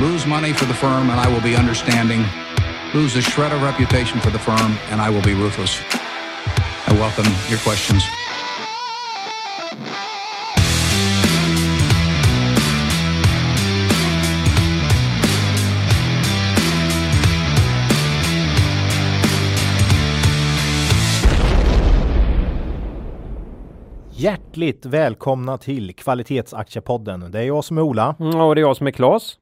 lose money for the firm and I will be understanding, lose a shred of reputation for the firm and I will be ruthless. I welcome your questions. Hjärtligt välkomna till Kvalitetsaktiepodden. Det är jag som är Ola. Mm, och det är jag som är Klas.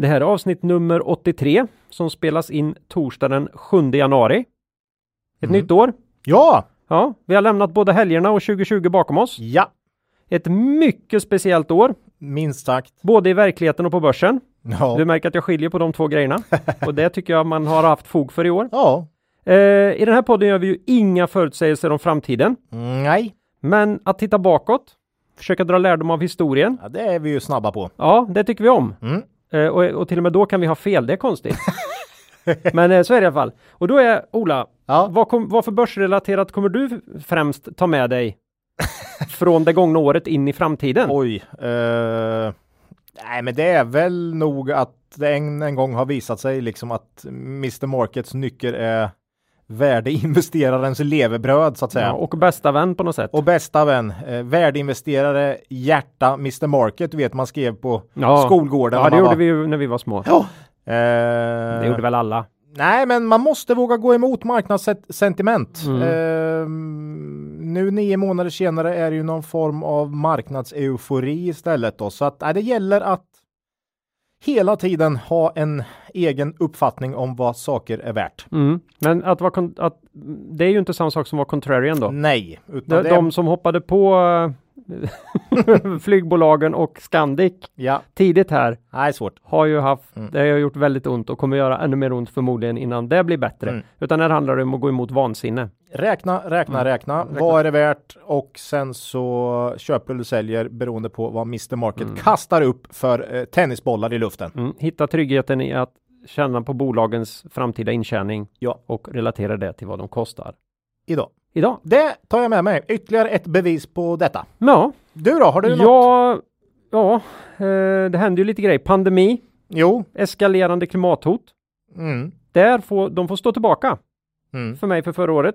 Det här är avsnitt nummer 83 som spelas in torsdag den 7 januari. Ett Mm. nytt år. Ja! Ja, vi har lämnat både helgerna och 2020 bakom oss. Ja! Ett mycket speciellt år, Minst sagt. både i verkligheten och på börsen. Ja. Du märker att jag skiljer på de två grejerna och det tycker jag man har haft fog för i år. ja. Eh, I den här podden gör vi ju inga förutsägelser om framtiden, Nej. men att titta bakåt, försöka dra lärdom av historien. Ja, det är vi ju snabba på. Ja, det tycker vi om. Mm. Eh, och, och till och med då kan vi ha fel, det är konstigt. Men eh, så är det i alla fall. Och då är Ola, Ja. vad, kom, vad för börsrelaterat kommer du främst ta med dig från det gångna året in i framtiden? Oj. eh, nej, men det är väl nog att det en, en gång har visat sig liksom att Mr Markets nyckel är värdeinvesterarens levebröd så att säga. Ja, och bästa vän på något sätt. Och bästa vän, eh, värdeinvesterare, hjärta, Mr Market, du vet man skrev på Ja. skolgården. ja, det gjorde var- vi ju när vi var små. Ja. Eh, Det gjorde väl alla. Nej, men man måste våga gå emot marknadssentiment. Mm. Ehm, nu nio månader senare är det ju någon form av marknadseufori istället då, så att nej, det gäller att hela tiden ha en egen uppfattning om vad saker är värt. Mm. Men att vara att, det är ju inte samma sak som vara contrarian då. Nej, utan De, det, de som hoppade på eh, flygbolagen och Scandic ja, tidigt här nej, svårt. har ju haft, Mm. det har gjort väldigt ont och kommer göra ännu mer ont förmodligen innan det blir bättre. Mm. Utan här handlar det om att gå emot vansinne. Räkna, räkna, Mm. räkna. Räkna. Vad är det värt? Och sen så köper eller säljer beroende på vad Mr Market Mm. kastar upp för eh, tennisbollar i luften. Mm. Hitta tryggheten i att känna på bolagens framtida intjäning Ja. och relatera det till vad de kostar. Idag. Idag. Det tar jag med mig. Ytterligare ett bevis på detta. Ja, Du då? Har du något? ja, ja eh, det händer ju lite grejer. Pandemi, Jo. eskalerande klimathot. Mm. Där får de får stå tillbaka Mm. för mig för förra året.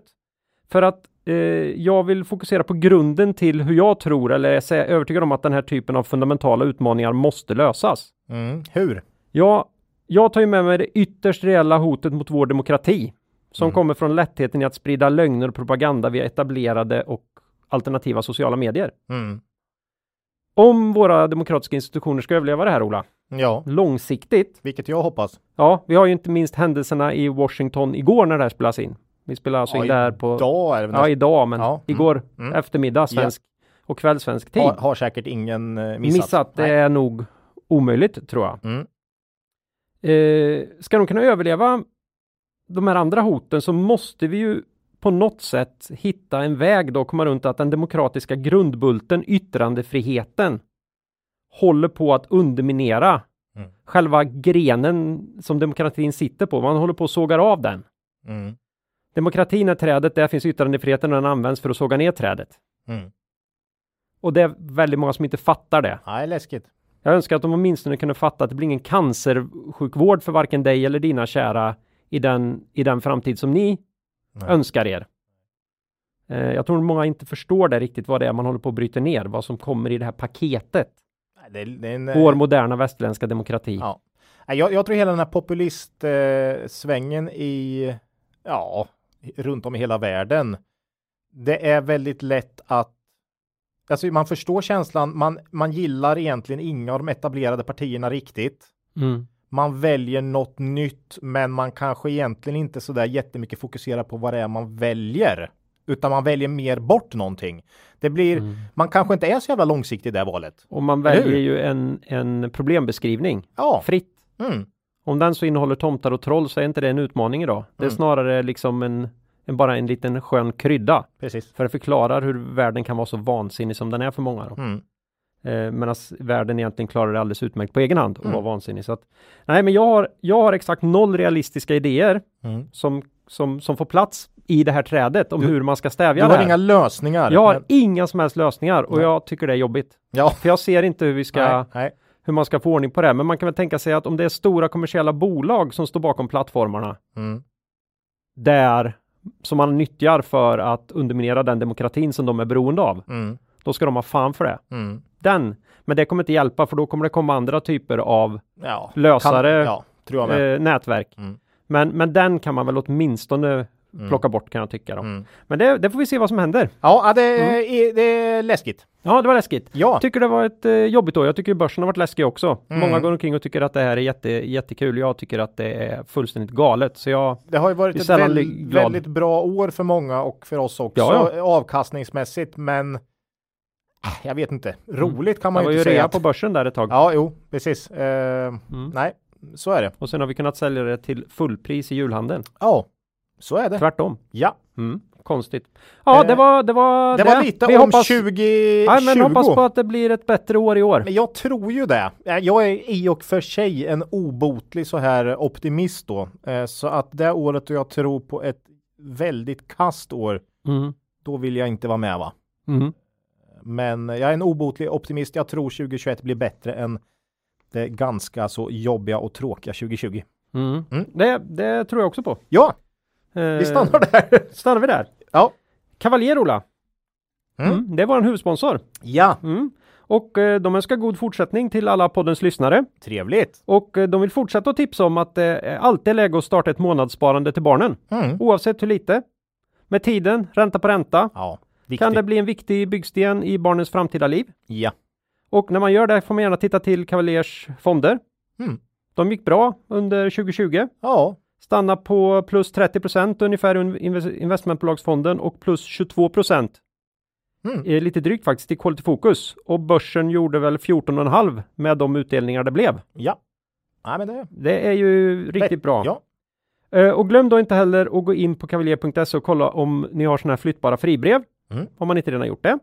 För att eh, jag vill fokusera på grunden till hur jag tror eller är övertygad om att den här typen av fundamentala utmaningar måste lösas. Mm. Hur? Ja, jag tar ju med mig det ytterst reella hotet mot vår demokrati som Mm. kommer från lättheten i att sprida lögner och propaganda via etablerade och alternativa sociala medier. Mm. Om våra demokratiska institutioner ska överleva det här, Ola, Ja, långsiktigt. vilket jag hoppas. Ja, vi har ju inte minst händelserna i Washington igår när det här spelas in. Vi spelar alltså in det här på Idag är det Ja, idag, men Ja, mm, igår mm. eftermiddag svensk och kvällsvensk tid. har, har säkert ingen eh, missat. Missat, det Nej. är nog omöjligt tror jag. Mm. Eh, ska de kunna överleva de här andra hoten så måste vi ju på något sätt hitta en väg då komma runt att den demokratiska grundbulten, yttrandefriheten, håller på att underminera Mm. själva grenen som demokratin sitter på. Man håller på att sågar av den. Mm. Demokratin är trädet, där finns yttrandefriheten och den används för att såga ner trädet. Mm. Och det är väldigt många som inte fattar det. Nej, läskigt. Jag önskar att de åtminstone kunde fatta att det blir ingen cancersjukvård för varken dig eller dina kära i den, i den framtid som ni Nej. önskar er. Eh, jag tror många inte förstår det riktigt vad det är man håller på att bryta ner, vad som kommer i det här paketet. Det, det en, eh, Vår moderna västerländska demokrati. Ja. Jag, jag tror hela den här populistsvängen eh, i, ja, runt om i hela världen. Det är väldigt lätt att, alltså man förstår känslan, man, man gillar egentligen inga av de etablerade partierna riktigt. Mm. Man väljer något nytt, men man kanske egentligen inte så där jättemycket fokuserar på vad det är man väljer. Utan man väljer mer bort någonting. Det blir, Mm. man kanske inte är så jävla långsiktig i det valet. Och man väljer ju en, en problembeskrivning Ja. fritt. Mm. Om den så innehåller tomtar och troll så är inte det en utmaning idag. Det är Mm. snarare liksom en bara en liten skön krydda. Precis. För det förklarar hur världen kan vara så vansinnig som den är för många. Då. Mm. Eh, Medan världen egentligen klarar det alldeles utmärkt på egen hand och Mm. vara vansinnig. Så att, nej, men jag har, jag har exakt noll realistiska idéer Mm. som, som, som får plats i det här trädet om Du- hur man ska Du stävja det har här. inga lösningar. jag har men- inga som helst lösningar och Nej. jag tycker det är jobbigt. Ja. För jag ser inte hur vi ska Nej, nej. hur man ska få ordning på det. Men man kan väl tänka sig att om det är stora kommersiella bolag som står bakom plattformarna Mm. där som man nyttjar för att underminera den demokratin som de är beroende av. Mm. Då ska de ha fan för det. Mm. Den, men det kommer inte hjälpa för då kommer det komma andra typer av Ja. Lösare, Kan, ja, eh, nätverk. Mm. Men, men den kan man väl åtminstone plocka bort kan jag tycka. Då. Mm. Men det, det får vi se vad som händer. Ja, ja, det, är, det är läskigt. Ja, det var läskigt. Ja. Tycker det var ett eh, jobbigt år. Jag tycker börsen har varit läskig också. Mm. Många går omkring och tycker att det här är jätte, jättekul. Jag tycker att det är fullständigt galet. Så jag, Det har ju varit Det ett väl, väldigt bra år för många och för oss också Ja, avkastningsmässigt, men äh, jag vet inte. Roligt kan det man var ju ju inte säga. rea Att, på börsen där ett tag. ja, jo, precis. Eh, Mm. Nej, så är det. Och sen har vi kunnat sälja det till fullpris i julhandeln. Ja, så är det. Tvärtom. Ja. Mm. Konstigt. Ja, Eh, det var det. Var det var lite vi om hoppas, 2020. Ja, men hoppas på att det blir ett bättre år i år. Men jag tror ju det. Eh, Jag är i och för sig en obotlig så här optimist då. Eh, Så att det året då jag tror på ett väldigt kast år, Mm. då vill jag inte vara med va? Mm. Men jag är en obotlig optimist. Jag tror 2021 blir bättre än det ganska så jobbiga och tråkiga 2020. Mm. Mm. Det, det tror jag också på. Ja, vi stannar där. stannar vi där. Ja. Cavalier Ola. Mm. Mm. Det var en huvudsponsor. Ja, Mm. Och eh, de önskar god fortsättning till alla poddens lyssnare. trevligt. Och eh, de vill fortsätta att tipsa om att det eh, alltid är läge att starta ett månadssparande till barnen. Mm. Oavsett hur lite. Med tiden, ränta på ränta, Ja, kan det bli en viktig byggsten i barnens framtida liv. Ja. Och när man gör det får man gärna titta till Cavaliers fonder. Mm. De gick bra under 2020. Ja, Stanna på plus 30 procent ungefär investmentbolagsfonden och plus 22 procent. Mm. Lite drygt faktiskt i Quality Focus. Och börsen gjorde väl 14,5 med de utdelningar det blev. ja. Nej, men det Det är ju riktigt bra. Ja. Eh, och glöm då inte heller att gå in på kavaljer.se och kolla om ni har sådana här flyttbara fribrev. Mm. Om man inte redan gjort det.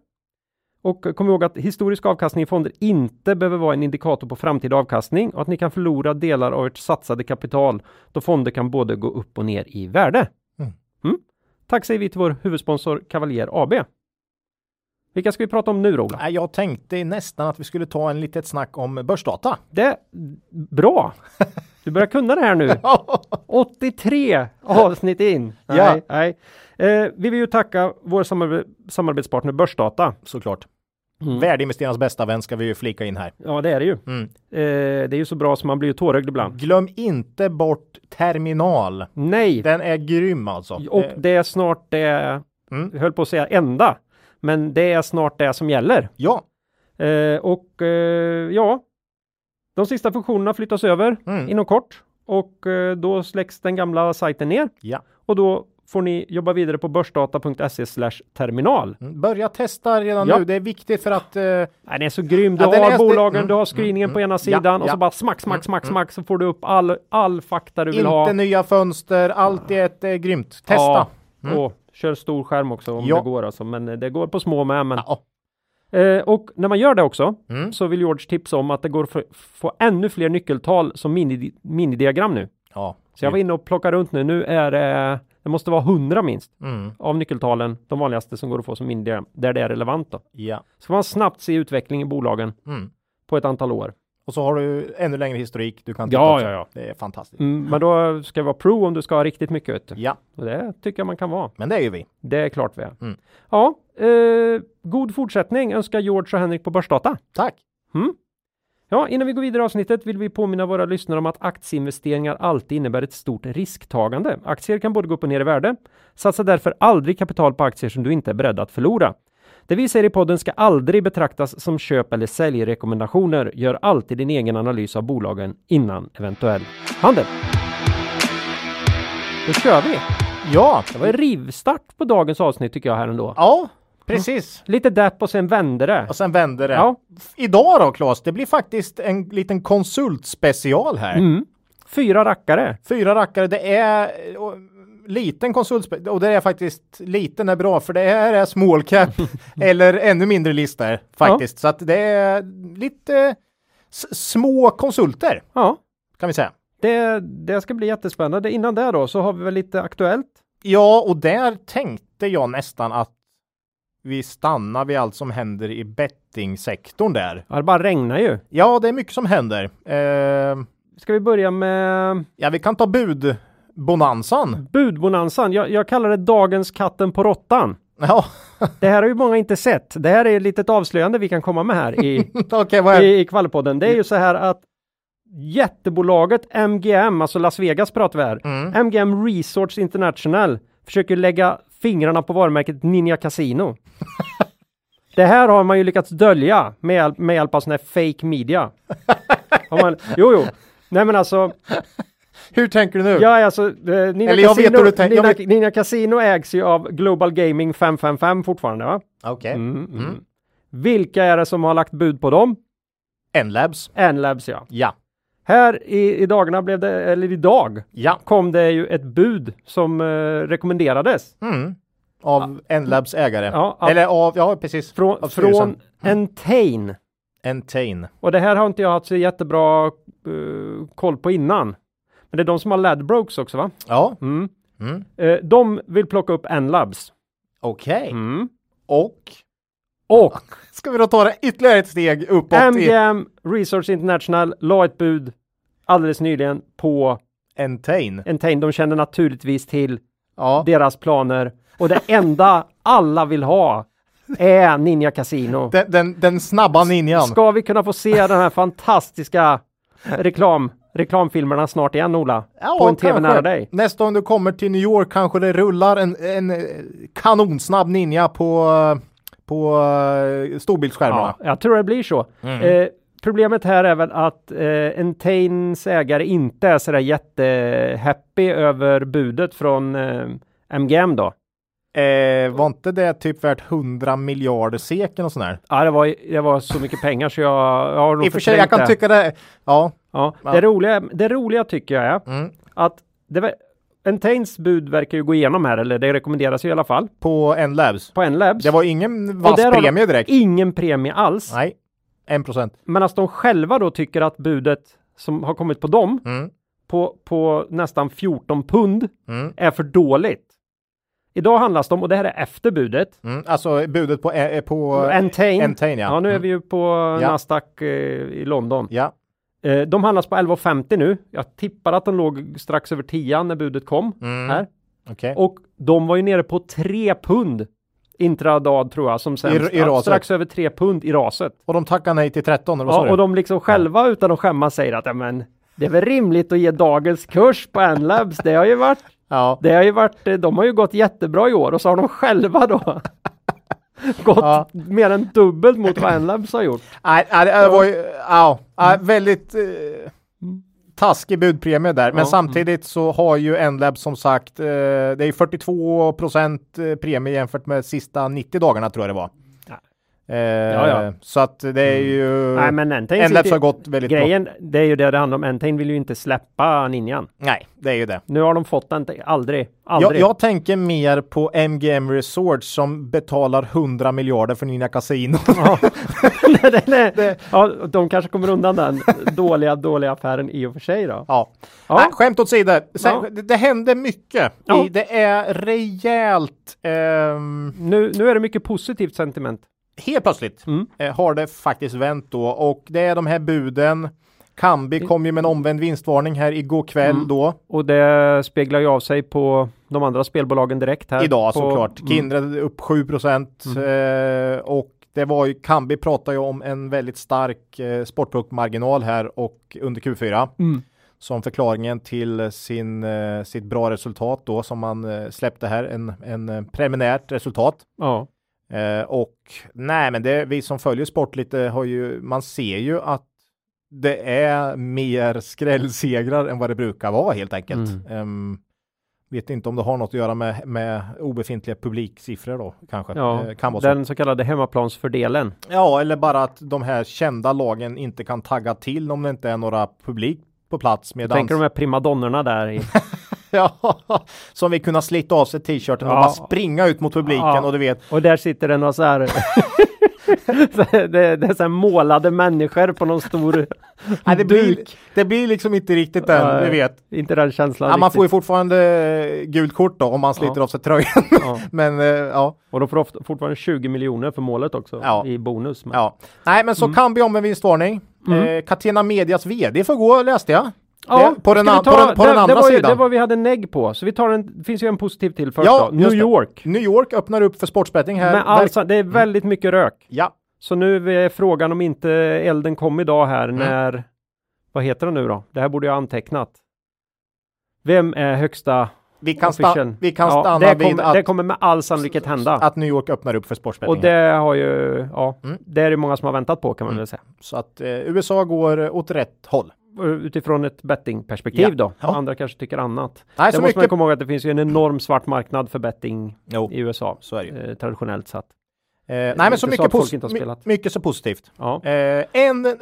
Och kom ihåg att historisk avkastning i fonder inte behöver vara en indikator på framtida avkastning och att ni kan förlora delar av ert satsade kapital då fonder kan både gå upp och ner i värde. Mm. Mm. Tack säger vi till vår huvudsponsor Cavalier AB. Vilka ska vi prata om nu då, Ola? Jag tänkte nästan att vi skulle ta en litet snack om börsdata. Det bra! Du börjar kunna det här nu. 83 avsnitt in. Ja. Nej, nej. Eh, vi vill ju tacka vår samar samarbetspartner Börsdata. Såklart. Mm. Värdeinvesterarnas bästa vän ska vi ju flika in här. Ja, det är det ju. Mm. Eh, det är ju så bra som man blir ju tårögd ibland. Glöm inte bort Terminal. Nej! Den är grym alltså. Och Eh, det är snart det, Mm. jag höll på att säga enda, men det är snart det som gäller. Ja. Eh, och eh, ja, de sista funktionerna flyttas över Mm. inom kort och eh, då släcks den gamla sajten ner ja. och då får ni jobba vidare på börsdata.se terminal. Mm. Börja testa redan Ja. nu. Det är viktigt för att eh, Nej, den är så grym. Du Ja, har bolagen, mm, du har mm, screeningen på mm. ena Ja, sidan och så bara smack, smack, smack, smack så får du upp all, all fakta du vill inte ha. nya fönster. Allt är ett eh, grymt. Testa. Och kör stor skärm också om det går alltså. Men eh, det går på små med. Men... Eh, och när man gör det också Mm. så vill George tipsa om att det går att få ännu fler nyckeltal som mini, minidiagram nu. ja. Så jag var inne och plockade runt nu. Nu är det, det måste vara 100 minst Mm. av nyckeltalen, de vanligaste som går att få som minidiagram, där det är relevant då. Ja. Så får man snabbt se utveckling i bolagen Mm. på ett antal år. Och så har du ännu längre historik. Du kan titta Ja, också. ja, ja. Det är fantastiskt. Mm, men då ska det vara pro om du ska ha riktigt mycket. Vet du. Ja, Och det tycker jag man kan vara. men det är ju vi. Det är klart vi är. Mm. Ja, eh, god fortsättning önskar George och Henrik på Börsdata. Tack. Mm. Ja, innan vi går vidare i avsnittet vill vi påminna våra lyssnare om att aktieinvesteringar alltid innebär ett stort risktagande. Aktier kan både gå upp och ner i värde. Satsa därför aldrig kapital på aktier som du inte är beredd att förlora. Det vi säger i podden ska aldrig betraktas som köp eller säljrekommendationer. Gör alltid din egen analys av bolagen innan eventuell handel. Då kör vi! Ja, Det var en rivstart på dagens avsnitt tycker jag här ändå. ja, precis. Lite depp och sen vände det. Och sen vänder det. Ja. Idag då Claes, det blir faktiskt en liten konsultspecial här. Mm. Fyra rackare. Fyra rackare, det är och, liten konsultspecial och det är faktiskt liten är bra för det här är small cap eller ännu mindre listor faktiskt. Så att det är lite små konsulter Ja, kan vi säga. det, det ska bli jättespännande. Innan det då så har vi väl lite aktuellt. Ja, och där tänkte jag nästan att vi stannar vid allt som händer i bettingsektorn där. Ja, det bara regnar ju. Ja, det är mycket som händer. Eh, Ska vi börja med ja, vi kan ta budbonanzan. budbonanzan? Jag, jag kallar det dagens katten på råttan. Ja, Det här har ju många inte sett. Det här är ett litet avslöjande vi kan komma med här i, vad är i, i Kvallepodden. Det är ju så här att jättebolaget MGM, alltså Las Vegas pratar vi här, Mm. MGM Resorts International försöker lägga fingrarna på varumärket Ninja Casino. det här har man ju lyckats dölja med, hjälp- med hjälp av sån här fake media. Har man, jo, jo. Nej men alltså, Hur tänker du nu? ja alltså, eh, Ninja, Eller jag vet Casino, hur du tänker. Jag Ninja, vet- Casino ägs ju av Global Gaming 555 fortfarande va? Okej. Mm, mm. Vilka är det som har lagt bud på dem? N-labs. N-Labs ja. Ja. Här i, i dagarna blev det, eller idag, Ja. kom det ju ett bud som eh, rekommenderades. Mm. Av N-labs ägare. Ja, att- Eller av, ja precis. Från, Av från Entain. Entain. Och det här har inte jag haft så jättebra eh, koll på innan. Men det är de som har Ladbrokes också va? Ja. Mm. Mm. Eh, de vill plocka upp N-Labs. Okej. Mm. Och Och ska vi då ta det ytterligare ett steg uppåt? MGM Research International la ett bud alldeles nyligen på Entain. Entain. De kände naturligtvis till Ja. deras planer och det enda alla vill ha är Ninja Casino. Den, den, den snabba ninjan. Ska vi kunna få se den här fantastiska reklam, reklamfilmerna snart igen Ola? Ja, på en tv kanske. nära dig. Nästa gång du kommer till New York kanske det rullar en, en eh, kanonsnabb ninja på, eh, på uh, storbildsskärmarna. Ja, jag tror det blir så. Mm. Eh, problemet här är väl att eh, Entains ägare inte är sådär jättehappy över budet från eh, MGM då. Eh, var inte det typ värt 100 miljarder seken och sådär? Ja, det var, det var så mycket pengar så jag, jag har nog I och för sig, jag kan det. tycka det. Ja. Ja, Ja. Det, roliga, det roliga tycker jag är Mm. att det, ver- Entains bud verkar ju gå igenom här, eller det rekommenderas ju i alla fall, På N-labs. på N-Labs. Det var ingen vass premie direkt. Ingen premie alls. Nej. En procent. Men att de själva då tycker att budet som har kommit på dem Mm. på, på nästan 14 pund Mm. är för dåligt. Idag handlas de, och det här är efter budet, Mm. Alltså budet på, eh, på Entain. Entain ja. Ja, nu är Mm. vi ju på. Nasdaq eh, i London. Ja. Eh, de handlas på 11,50 nu. Jag tippar att de låg strax över 10 när budet kom Mm. här. Okej. Och de var ju nere på 3 pund intradag tror jag som sämst. I- i raset. strax över 3 pund i raset. Och de tackar nej till 13 eller vad Ja, och de liksom själva utan att skämmas säger att ja, men det är väl rimligt att ge dagens kurs på N-Labs. Det har ju varit, Ja. det har ju varit, eh, de har ju gått jättebra i år och så har de själva då gått Ja. mer än dubbelt mot vad N-Labs har gjort. Nej, nej, det var ju, ja, ja, väldigt eh, taskig budpremie där. Men Ja. samtidigt så har ju N-Lab som sagt, eh, det är 42 procent eh, premie jämfört med sista 90 dagarna tror jag det var. Eh, Ja, ja. Så att det är ju, Nej, men N-Labs har gått väldigt bra. Grejen, det är ju det det handlar om. Entain vill ju inte släppa ninjan. Nej, det är ju det. Nu har de fått den, aldrig, Jag, aldrig. jag tänker mer på MGM Resorts som betalar 100 miljarder för Nina Casino. Ja. nej, nej, nej. Ja, de kanske kommer undan den dåliga, dåliga affären i och för sig då. Ja. Ja. Nej, skämt åt sidan. Ja. det, det hände mycket. Ja. Det är rejält. ehm, Nu, nu är det mycket positivt sentiment. Helt plötsligt Mm. eh, har det faktiskt vänt då och det är de här buden. Kambi kom ju med en omvänd vinstvarning här igår kväll Mm. då. Och det speglar ju av sig på de andra spelbolagen direkt här. Idag på, såklart. Mm. Kindred upp 7 procent eh, och det var ju Kambi pratar ju om en väldigt stark eh, sportproduktmarginal här och under Q4 Mm. som förklaringen till sin, eh, sitt bra resultat då som man eh, släppte här, en, en eh, preliminärt resultat. Ja. Eh, och nej, men det, vi som följer sport lite har ju, man ser ju att det är mer skrällsegrar än vad det brukar vara helt enkelt. Mm. Ehm, vet inte om det har något att göra med, med obefintliga publiksiffror då kanske. Ja, Eh, kan vara så. den så kallade hemmaplansfördelen. Ja, eller bara att de här kända lagen inte kan tagga till om det inte är några publik på plats. Medans... Tänker de här primadonnorna där i. Ja, som vi kunna slita av sig t-shirten och Ja. bara springa ut mot publiken Ja. och du vet. Och där sitter det några så här det, det, är så målade människor på någon stor Nej, det, blir, det blir liksom inte riktigt den, Nej, du vet. Inte den känslan Ja, man får ju fortfarande eh, gult kort då om man sliter Ja. av sig tröjan. ja. Men eh, ja, Och de får ofta, fortfarande 20 miljoner för målet också Ja. i bonus. Men... ja. Nej, men så kan vi om en vinstvarning. Mm. Eh, Catena Medias VD får gå, läste jag. Ja, det, på den, ta- på den, på det, den andra det var ju, sidan. Det var vi hade negg på, så vi tar en, det finns ju en positiv till först Ja, då. New. York. New York öppnar upp för sportsbetting här. Men alltså, det är väldigt mycket rök. Ja, Så nu är frågan om inte elden kom idag här Mm. när, vad heter det nu då? Det här borde jag ha antecknat. Vem är högsta vi kan, sta- vi kan Ja, stanna det vid kommer, att, det kommer med all sannolikhet hända. att New York öppnar upp för sportsbetting. Och det har ju, ja, Mm. det är det många som har väntat på kan man Mm. väl säga. Så att eh, USA går åt rätt håll. Utifrån ett bettingperspektiv Ja. då. Ja. Andra kanske tycker annat. Nej, det så måste man mycket. komma ihåg att det finns ju en enorm svart marknad för betting Jo, i USA. så. Eh, traditionellt sett. Eh, nej, men så så mycket, har my- mycket så positivt. Ja. Eh, en eh,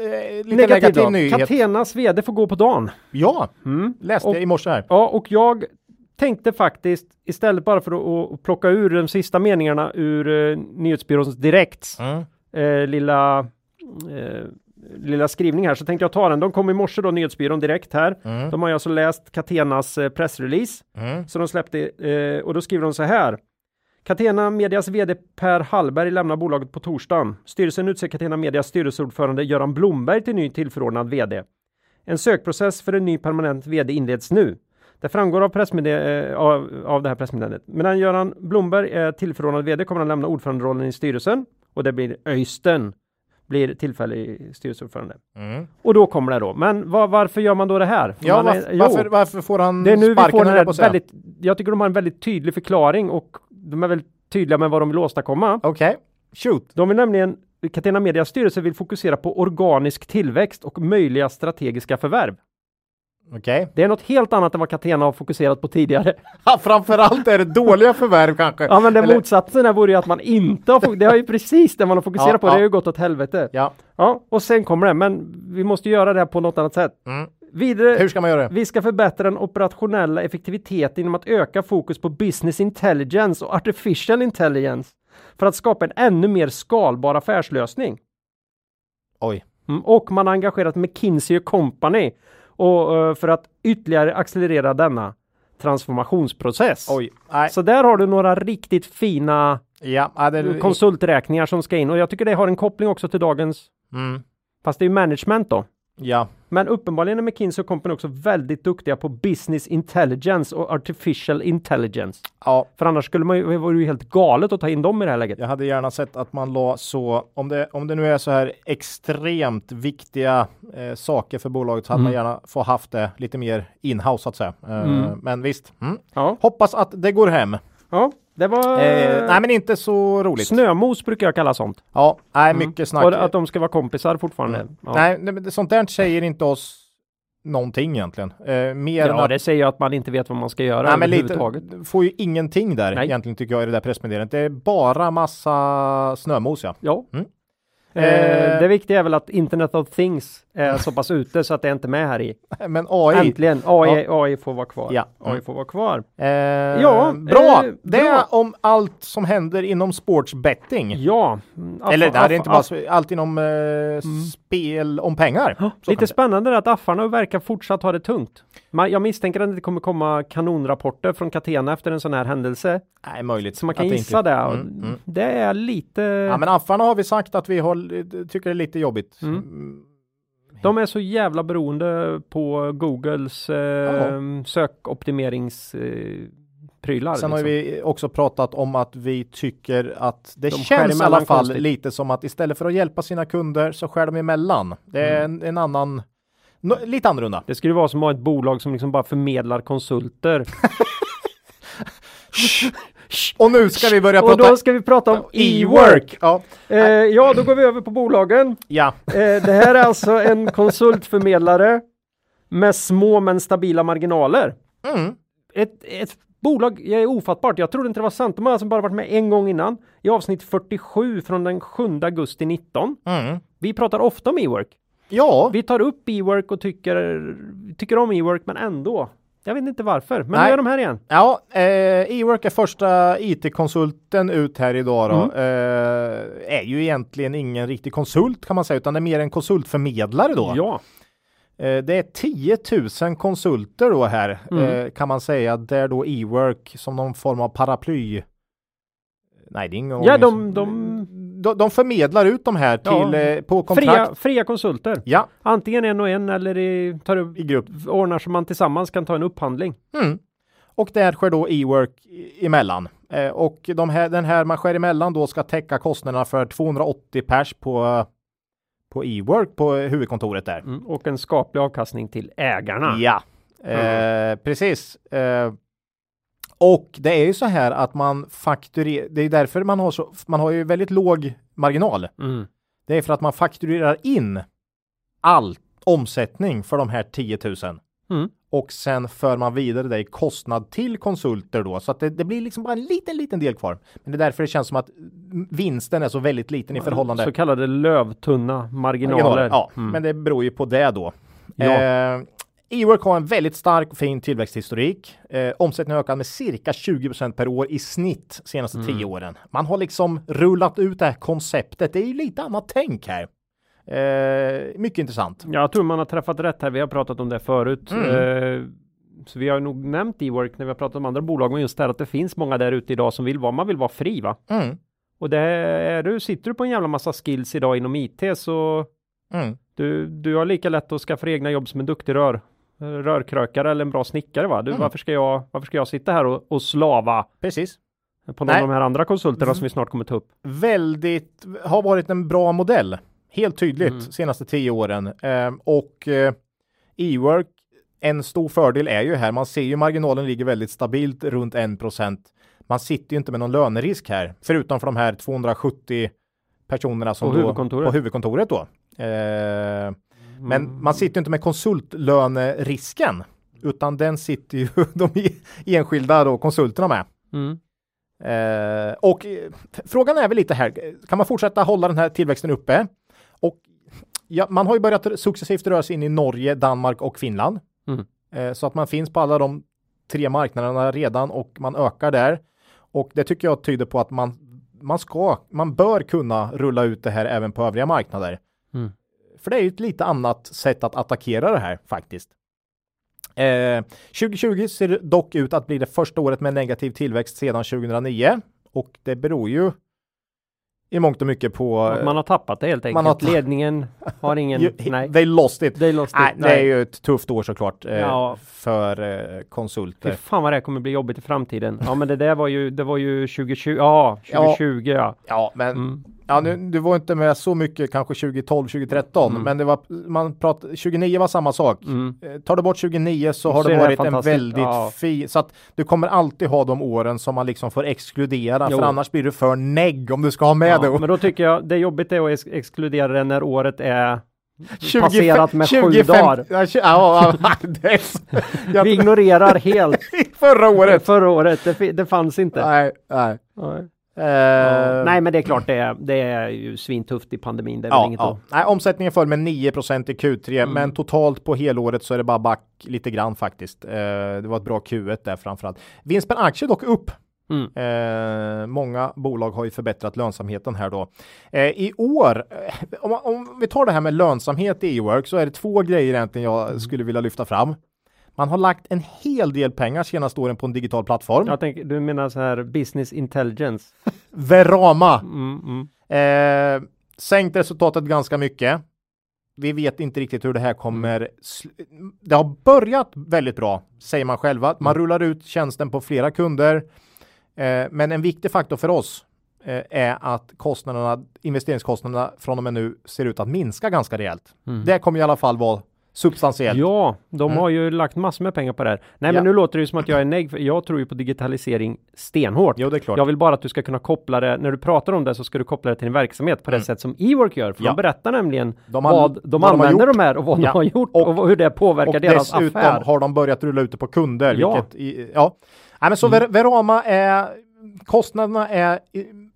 lite negativ, då. nyhet. Catenas vd får gå på dagen. Ja, Mm. läste Och- jag i morse här. Ja, och jag tänkte faktiskt istället bara för att, att plocka ur de sista meningarna ur eh, nyhetsbyråns direkt Mm. eh, lilla eh, lilla skrivning här så tänkte jag ta den. De kom i morse då nyhetsbyrån direkt här. Mm. De har ju alltså läst Catenas eh, pressrelease Mm. som de släppte eh, och då skriver de så här. Catena Medias VD Per Hallberg lämnar bolaget på torsdagen. Styrelsen utser Catena Medias styrelseordförande Göran Blomberg till ny tillförordnad VD. En sökprocess för en ny permanent VD inleds nu. Det framgår av, pressmedde- eh, av, av det här pressmeddelandet. Medan Göran Blomberg är tillförordnad VD kommer han lämna ordföranderollen i styrelsen och det blir Öysten blir tillfällig styrelseordförande. Mm. Och då kommer det då. Men var, varför gör man då det här? För Ja, man är- varför, varför, varför får han Det är nu vi får höll en jag på att säga. väldigt, jag tycker de har en väldigt tydlig förklaring och de är väldigt tydliga med vad de vill åstadkomma. Okej, shoot. De vill nämligen, Catena Medias styrelse vill fokusera på organisk tillväxt och möjliga strategiska förvärv. Okej. Det är något helt annat än vad Catena har fokuserat på tidigare. Ja, framförallt är det dåliga förvärv kanske. Ja men den Eller- motsatsen vore ju att man inte har, fok- det har ju precis det man har fokuserat Ja, på, det ja. har ju gått åt helvete. Ja. Ja, och sen kommer det, men vi måste göra det här på något annat sätt. Mm. Vidare, Hur ska man göra det? Vi ska förbättra den operationella effektiviteten genom att öka fokus på business intelligence och artificial intelligence för att skapa en ännu mer skalbar affärslösning. Oj. Mm, och man har engagerat McKinsey Company och, eh, för att ytterligare accelerera denna transformationsprocess. Oj. Nej. Så där har du några riktigt fina Ja, ja, det, konsulträkningar som ska in och jag tycker det har en koppling också till dagens, mm. fast det är ju management då. Ja. Men uppenbarligen är McKinsey Company också väldigt duktiga på business intelligence och artificial intelligence. ja, För annars skulle man ju, vore ju helt galet att ta in dem i det här läget. jag hade gärna sett att man la så, om det, om det nu är så här extremt viktiga eh, saker för bolaget så hade man Mm. gärna få haft det lite mer inhouse så att säga. Eh, Mm. Men visst, mm. Ja, hoppas att det går hem. ja det var Eh, nej, men inte så roligt. snömos brukar jag kalla sånt. Ja, nej, Mm. mycket snack. Och att de ska vara kompisar fortfarande. Mm. Ja. Nej, men sånt där säger inte oss någonting egentligen. Eh, mer ja, att det säger att man inte vet vad man ska göra Nej, men lite, får ju ingenting där Nej. egentligen tycker jag i det där pressmeddelandet. Det är bara massa snömos ja. Ja. Mm. Eh, Eh. det viktiga är väl att Internet of Things är så pass ute så att det är inte med här i. Men AI. Äntligen! AI, AI får vara kvar. Ja. AI Mm. får vara kvar. Eh, Ja, bra! eh, det är bra. om allt som händer inom sportsbetting. Ja. mm, Aff- Eller det här är inte bara allt inom eh, spel om pengar. Lite spännande är att affarna verkar fortsatt ha det tungt. Man, jag misstänker att det kommer komma kanonrapporter från Catena efter en sån här händelse. Nej, möjligt. Så man kan att det gissa inte- det. och Mm, mm. Det är lite... Ja, men affarna har vi sagt att vi har, tycker det är lite jobbigt. Mm. Mm. De är så jävla beroende på Googles eh, sökoptimeringsprylar. Eh, prylar, Sen har liksom. vi också pratat om att vi tycker att det De känns i alla fall konstigt. lite som att istället för att hjälpa sina kunder så skär de emellan. Det är Mm. en, en annan, no, lite annorlunda. Det skulle vara som att ha ett bolag som liksom bara förmedlar konsulter. Och nu ska vi börja Och prata då ska vi prata om e-work. Ja. Eh, ja, då går vi över på bolagen. ja. Eh, det här är alltså en konsultförmedlare med små men stabila marginaler. Mm. Ett, ett bolag, jag är ofattbart, jag trodde inte det var sant. De har alltså bara varit med en gång innan. I avsnitt 47 från den 7 augusti 19. Mm. Vi pratar ofta om e-work. Ja, Vi tar upp e-work och tycker, tycker om e-work men ändå. Jag vet inte varför, men Nej. nu är de här igen. Ja, eh, E-work är första IT-konsulten ut här idag då. Mm. Eh, är ju egentligen ingen riktig konsult kan man säga, utan det är mer en konsultförmedlare då. Ja, Eh, det är 10 000 konsulter då här Mm. eh, kan man säga, där då E-work som någon form av paraply. Nej, det är ingen ja de, de de, de förmedlar ut de här till, Ja. eh, på kontrakt. fria, fria konsulter. Ja, Antingen en och en eller i, tar upp, i grupp. ordnar så man tillsammans kan ta en upphandling. Mm. Och där sker då e-work emellan. Eh, och de här, den här man skär emellan då ska täcka kostnaderna för 280 pers på, på e-work på huvudkontoret där. Mm. Och en skaplig avkastning till ägarna. Ja, eh, precis. Eh, och det är ju så här att man fakturerar, det är därför man har så, man har ju väldigt låg marginal. Mm. Det är för att man fakturerar in all omsättning för de här 10 000. Mm. Och sen för man vidare det i kostnad till konsulter då. Så att det, det blir liksom bara en liten, liten del kvar. Men det är därför det känns som att vinsten är så väldigt liten i förhållande. Så kallade lövtunna marginaler. marginaler. Ja, Mm. men det beror ju på det då. Ja. Eh, E-work har en väldigt stark och fin tillväxthistorik. Eh, omsättningen har ökat med cirka 20% per år i snitt senaste Mm. tio åren. Man har liksom rullat ut det här konceptet. Det är ju lite annat tänk här. Eh, mycket intressant. Jag tror man har träffat rätt här. Vi har pratat om det förut. Mm. Eh, så vi har nog nämnt E-work när vi har pratat om andra bolag, men just det här att det finns många där ute idag som vill vara, man vill vara fri va? Mm. Och det är du, sitter du på en jävla massa skills idag inom IT så Mm. du, du har lika lätt att skaffa egna jobb som en duktig rör, rörkrökare eller en bra snickare va? Du, Mm. varför, ska jag, varför ska jag sitta här och, och slava Precis. på någon Nej. av de här andra konsulterna som vi snart kommer ta upp? Väldigt, har varit en bra modell. Helt tydligt Mm. senaste tio åren. Eh, och eh, e-work, en stor fördel är ju här, man ser ju marginalen ligger väldigt stabilt runt 1% Man sitter ju inte med någon lönerisk här, förutom för de här 270 personerna som På då, huvudkontoret. på huvudkontoret då. Eh, men Mm. man sitter inte med konsultlönerisken, utan den sitter ju de enskilda då, konsulterna med. Mm. Eh, och eh, frågan är väl lite här, kan man fortsätta hålla den här tillväxten uppe? Och ja, man har ju börjat successivt röra sig in i Norge, Danmark och Finland. Mm. Eh, så att man finns på alla de tre marknaderna redan och man ökar där. Och det tycker jag tyder på att man, man ska, man bör kunna rulla ut det här även på övriga marknader. Mm. För det är ju ett lite annat sätt att attackera det här faktiskt. Eh, 2020 ser dock ut att bli det första året med negativ tillväxt sedan 2009 och det beror ju i mångt och mycket på Att man har tappat det helt Man enkelt. har ta- Ledningen har ingen, nej. they lost it. They lost Nej, it. det är ju ett tufft år såklart eh, Ja. för eh, Fy konsulter. fan vad det här kommer bli jobbigt i framtiden. Ja men det där var ju, det var ju 2020, ja 2020 ja. Ja, men Mm. Ja, nu, du var inte med så mycket kanske 2012, 2013, Mm. men det var man pratade 29 var samma sak. Mm. Eh, Tar du bort 29 så har Så det varit en väldigt Ja. fin, så att du kommer alltid ha de åren som man liksom får exkludera, Jo. för annars blir du för negg om du ska ha med Ja, det. men då tycker jag det är jobbigt är att ex- exkludera det när året är 20 passerat med sju 25 dagar. Ja, ja, ja, Vi ignorerar helt förra året. förra året, det, det fanns inte. Nej, nej. Nej. Ja. Nej men det är klart det är, det är ju svintufft i pandemin, det är Ja, inget ja. Nej, omsättningen föll med 9 i Q3, Mm. men totalt på helåret så är det bara back lite grann faktiskt. Eh, det var ett bra Q1 där framförallt. Vinst per aktie dock upp. Mm. Eh, många bolag har ju förbättrat lönsamheten här då. Eh, I år, om, om vi tar det här med lönsamhet i e-work så är det två grejer egentligen Mm. jag skulle vilja lyfta fram. Man har lagt en hel del pengar senaste åren på en digital plattform. Jag tänker, du menar så här business intelligence? Verama. Mm, mm. Eh, sänkt resultatet ganska mycket. Vi vet inte riktigt hur det här kommer. sl- Det har börjat väldigt bra, säger man själva. Man Mm. rullar ut tjänsten på flera kunder. Eh, men en viktig faktor för oss eh, är att kostnaderna, investeringskostnaderna från och med nu ser ut att minska ganska rejält. Mm. Det kommer i alla fall vara substantiellt. Ja, de Mm. har ju lagt massor med pengar på det här. Nej Ja. men nu låter det ju som att jag är neg, för jag tror ju på digitalisering stenhårt. Jo, det är klart. Jag vill bara att du ska kunna koppla det, när du pratar om det så ska du koppla det till en verksamhet på Mm. det sätt som e-work gör. För Ja. de berättar nämligen De har- vad de vad de använder gjort. de här och vad Ja. de har gjort Och- och, hur det påverkar Och deras dessutom affär. har de börjat rulla ut det på kunder. Ja. Vilket i, ja. Nej, men så Ver- Verama är kostnaderna är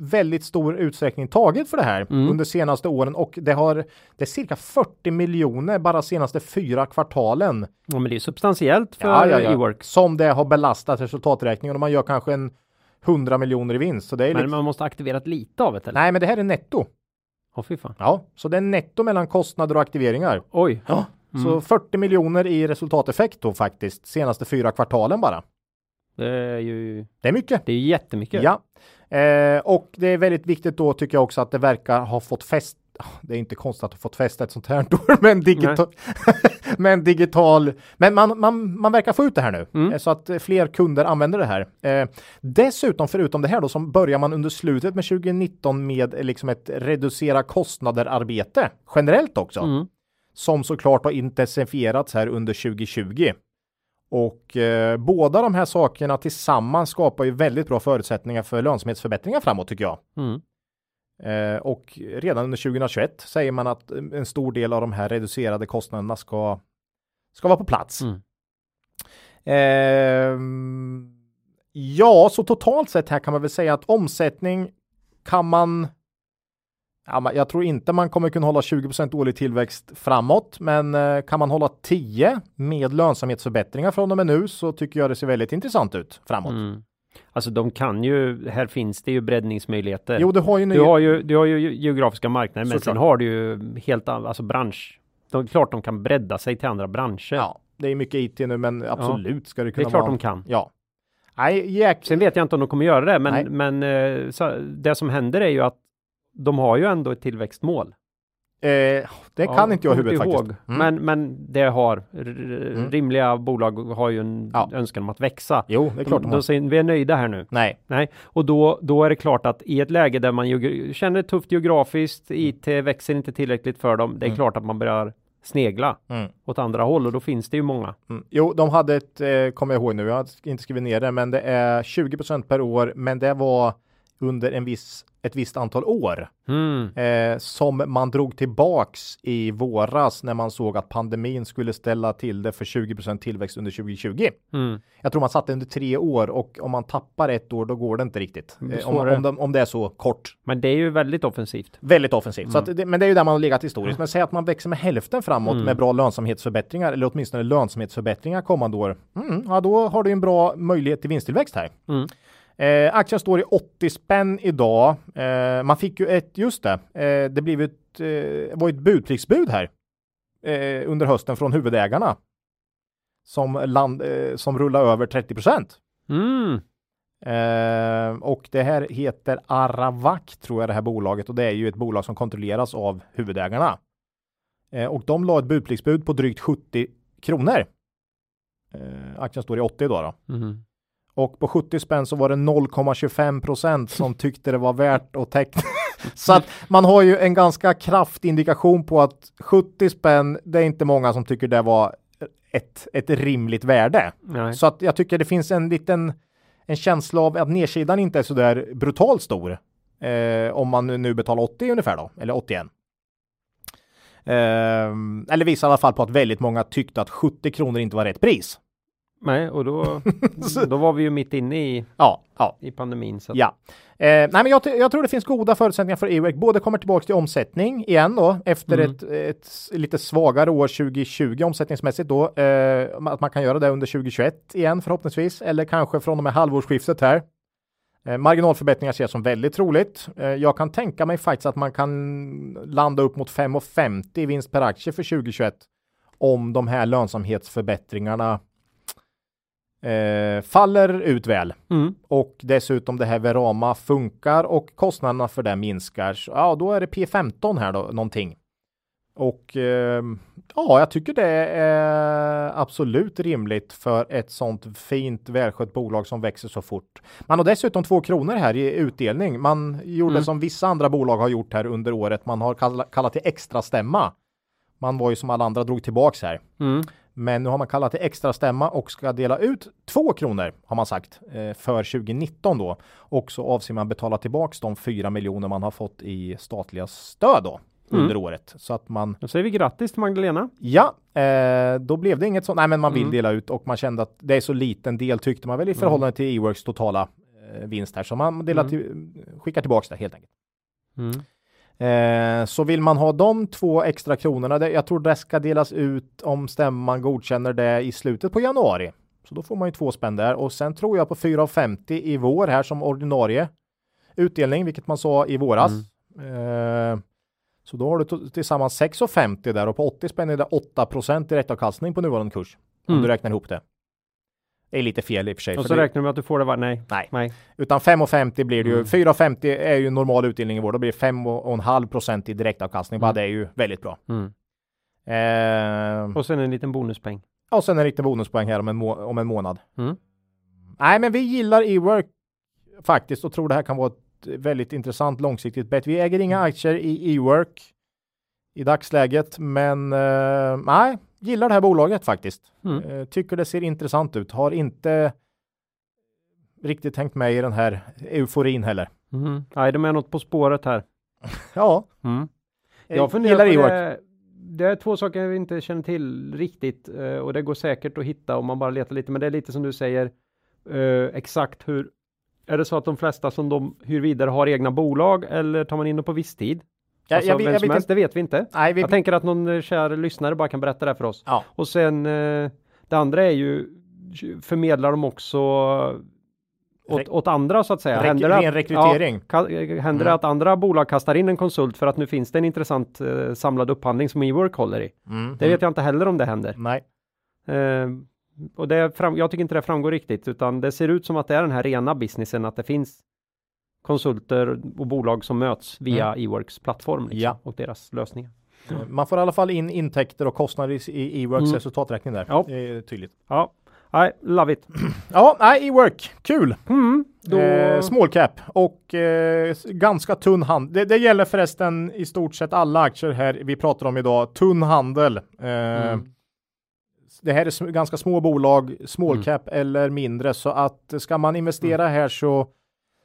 väldigt stor utsträckning tagit för det här Mm. under senaste åren och det har det är cirka 40 miljoner bara senaste fyra kvartalen Ja, men det är substantiellt för Ja, ja, ja. e-work. som det har belastat resultaträkningen och man gör kanske en 100 miljoner i vinst. Så det är Men liksom, man måste aktiverat lite av det eller? Nej, men det här är netto. Åh fy fan. Ja, så det är netto mellan kostnader och aktiveringar. Oj. Ja, så Mm. 40 miljoner i resultateffekt då faktiskt senaste fyra kvartalen bara. Det är ju Det är mycket. det är jättemycket. Ja, eh, och det är väldigt viktigt då tycker jag också att det verkar ha fått fäst. Det är inte konstigt att det fått fästa ett sånt här år, men digital, men digital, men man, man, man verkar få ut det här nu Mm. eh, så att eh, fler kunder använder det här. Eh, dessutom, förutom det här då, som börjar man under slutet med 2019 med eh, liksom ett reducera kostnader arbete generellt också Mm. som såklart har intensifierats här under 2020. Och eh, båda de här sakerna tillsammans skapar ju väldigt bra förutsättningar för lönsamhetsförbättringar framåt tycker jag. Mm. Eh, och redan under 2021 säger man att en stor del av de här reducerade kostnaderna ska, ska vara på plats. Mm. Ehm, ja, så totalt sett här kan man väl säga att omsättning kan man Ja, jag tror inte man kommer kunna hålla 20% årlig tillväxt framåt, men eh, kan man hålla 10 med lönsamhetsförbättringar från och med nu så tycker jag det ser väldigt intressant ut framåt. Mm. Alltså de kan ju, här finns det ju breddningsmöjligheter. Jo, du har ju nu. Du har ju, du har ju geografiska marknader, men Såklart. sen har du ju helt an- alltså bransch. De, klart de kan bredda sig till andra branscher. Ja, det är mycket IT nu, men absolut ska det det kunna är klart vara. de kan. Ja. Nej, jäk... Sen vet jag inte om de kommer göra det, Nej. men, men eh, så, det som händer är ju att de har ju ändå ett tillväxtmål. Eh, det kan inte jag i huvudet faktiskt. ihåg. Mm. Men, men det har, Mm. rimliga bolag har ju en Ja. önskan om att växa. Jo, det är klart de, de har. säger vi är nöjda här nu. Nej, Nej, och då, då är det klart att i ett läge där man känner det tufft geografiskt, IT växer inte tillräckligt för dem. Det är Mm. klart att man börjar snegla Mm. åt andra håll och då finns det ju många. Mm. Jo, de hade ett, eh, kommer jag ihåg nu, jag har inte skrivit ner det, men det är 20% per år, men det var under en viss, ett visst antal år Mm. eh, som man drog tillbaks i våras när man såg att pandemin skulle ställa till det för 20% tillväxt under 2020. Mm. Jag tror man satte under tre år och om man tappar ett år då går det inte riktigt. Mm, Eh, om, om, de, om det är så kort. Men det är ju väldigt offensivt. Väldigt offensivt. Så Mm. att det, men det är ju där man har legat historiskt. Men säg att man växer med hälften framåt Mm. med bra lönsamhetsförbättringar eller åtminstone lönsamhetsförbättringar kommande år. Mm, ja, då har du en bra möjlighet till vinsttillväxt här. Eh, aktien står i 80 spänn idag. Eh, man fick ju ett, just det, eh, det blev ett, eh, var ett budpliktsbud här eh, under hösten från huvudägarna. Som, land, eh, som rullar över 30 procent. Mm. Eh, och det här heter Aravak tror jag det här bolaget och det är ju ett bolag som kontrolleras av huvudägarna. Och de la ett budpliktsbud på drygt 70 kronor. Aktien står i 80 idag då. Mm. Och på 70 spänn så var det 0,25 procent som tyckte det var värt att teckna. så att man har ju en ganska kraftig indikation på att 70 spänn, det är inte många som tycker det var ett, ett rimligt värde. Nej. Så att jag tycker det finns en liten en känsla av att nedsidan inte är så där brutalt stor. Eh, om man nu betalar 80 ungefär då, eller 81. Eh, eller visar i alla fall på att väldigt många tyckte att 70 kronor inte var rätt pris. Nej, och då, då var vi ju mitt inne i, Ja, ja, i pandemin. Så att, ja. Eh, nej, men jag, jag tror det finns goda förutsättningar för EWEC. Både kommer tillbaka till omsättning igen då efter Mm. ett, ett lite svagare år 2020 omsättningsmässigt då. Eh, att man kan göra det under 2021 igen förhoppningsvis eller kanske från och med halvårsskiftet här. Eh, marginalförbättringar ser jag som väldigt troligt. Eh, jag kan tänka mig faktiskt att man kan landa upp mot 5,50 i vinst per aktie för 2021 om de här lönsamhetsförbättringarna eh, faller ut väl Mm. och dessutom det här Verama funkar och kostnaderna för det minskar. Så, ja, då är det P15 här då någonting. Och eh, ja, jag tycker det är absolut rimligt för ett sånt fint välskött bolag som växer så fort. Man har dessutom två kronor här i utdelning. Man gjorde Mm. som vissa andra bolag har gjort här under året. Man har kall- kallat till extra stämma. Man var ju som alla andra drog tillbaks här. Mm. Men nu har man kallat till extra stämma och ska dela ut två kronor har man sagt eh, för 2019 då. Och så avser man betala tillbaks de fyra miljoner man har fått i statliga stöd då Mm. under året. Så att man, Då säger vi grattis till Magdalena. ja, eh, då blev det inget sånt. Nej, men man vill Mm. dela ut och man kände att det är så liten del tyckte man väl i förhållande till E-works totala eh, vinst här. Så man delar Mm. till, skickar tillbaks det helt enkelt. Mm. Eh, så vill man ha de två extra kronorna, det, jag tror det ska delas ut om stämman godkänner det i slutet på januari. Så då får man ju två spänn där och sen tror jag på 4,50 i vår här som ordinarie utdelning, vilket man sa i våras. Eh, så då har du tillsammans 6,50 där och på 80 spänn är det 8 direktavkastning på nuvarande kurs. Om Mm. du räknar ihop det. Det är lite fel i och för sig. Och för så det, räknar du med att du får det var Nej. Nej. Nej. utan 5,50 blir det ju. Mm. 4,50 är ju normal utdelning i vår. Då blir det 5,5 procent i direktavkastning. Bara Mm. det är ju väldigt bra. Mm. Eh, Och sen en liten bonuspeng. och sen en liten bonuspoäng här om en, må- om en månad. Mm. Nej, men vi gillar e-work faktiskt och tror det här kan vara ett väldigt intressant långsiktigt bet. Vi äger inga aktier i e-work i dagsläget, men eh, nej, gillar det här bolaget faktiskt. Mm. Eh, tycker det ser intressant ut. Har inte riktigt tänkt med i den här euforin heller. Mm. Nej, de är något på spåret här. Ja, Mm. jag Jag funderar gillar på det. Det är två saker jag inte känner till riktigt eh, och det går säkert att hitta om man bara letar lite. Men det är lite som du säger eh, exakt hur är det så att de flesta som de hyr vidare har egna bolag eller tar man in dem på viss tid? Jag, Alltså, jag, vem jag som vet helst, det vet vi inte. Nej, vi, Jag tänker att någon eh, kär lyssnare bara kan berätta det för oss. Ja. Och sen eh, det andra är ju förmedlar de också åt, Rek- åt andra så att säga. Rek- Händer det att- ren rekrytering. Ja, eh, händer det Mm. att andra bolag kastar in en konsult för att nu finns det en intressant eh, samlad upphandling som eWork håller i? Mm, Det vet jag inte heller om det händer. Nej. Eh, och det fram, jag tycker inte det framgår riktigt utan det ser ut som att det är den här rena businessen att det finns konsulter och bolag som möts via eWorks plattform liksom, Ja. och deras lösningar. Man får i alla fall in intäkter och kostnader i- e-works Mm. resultaträkning där. Ja. Det är tydligt. Ja, nej, love it. Ja, nej, e-work, kul! Mm, då... Eh, small cap och eh, ganska tunn handel. Det, det gäller förresten i stort sett alla aktier här vi pratar om idag. Tunn handel. Eh, Mm. Det här är sm- ganska små bolag, small Mm. cap eller mindre, så att ska man investera här så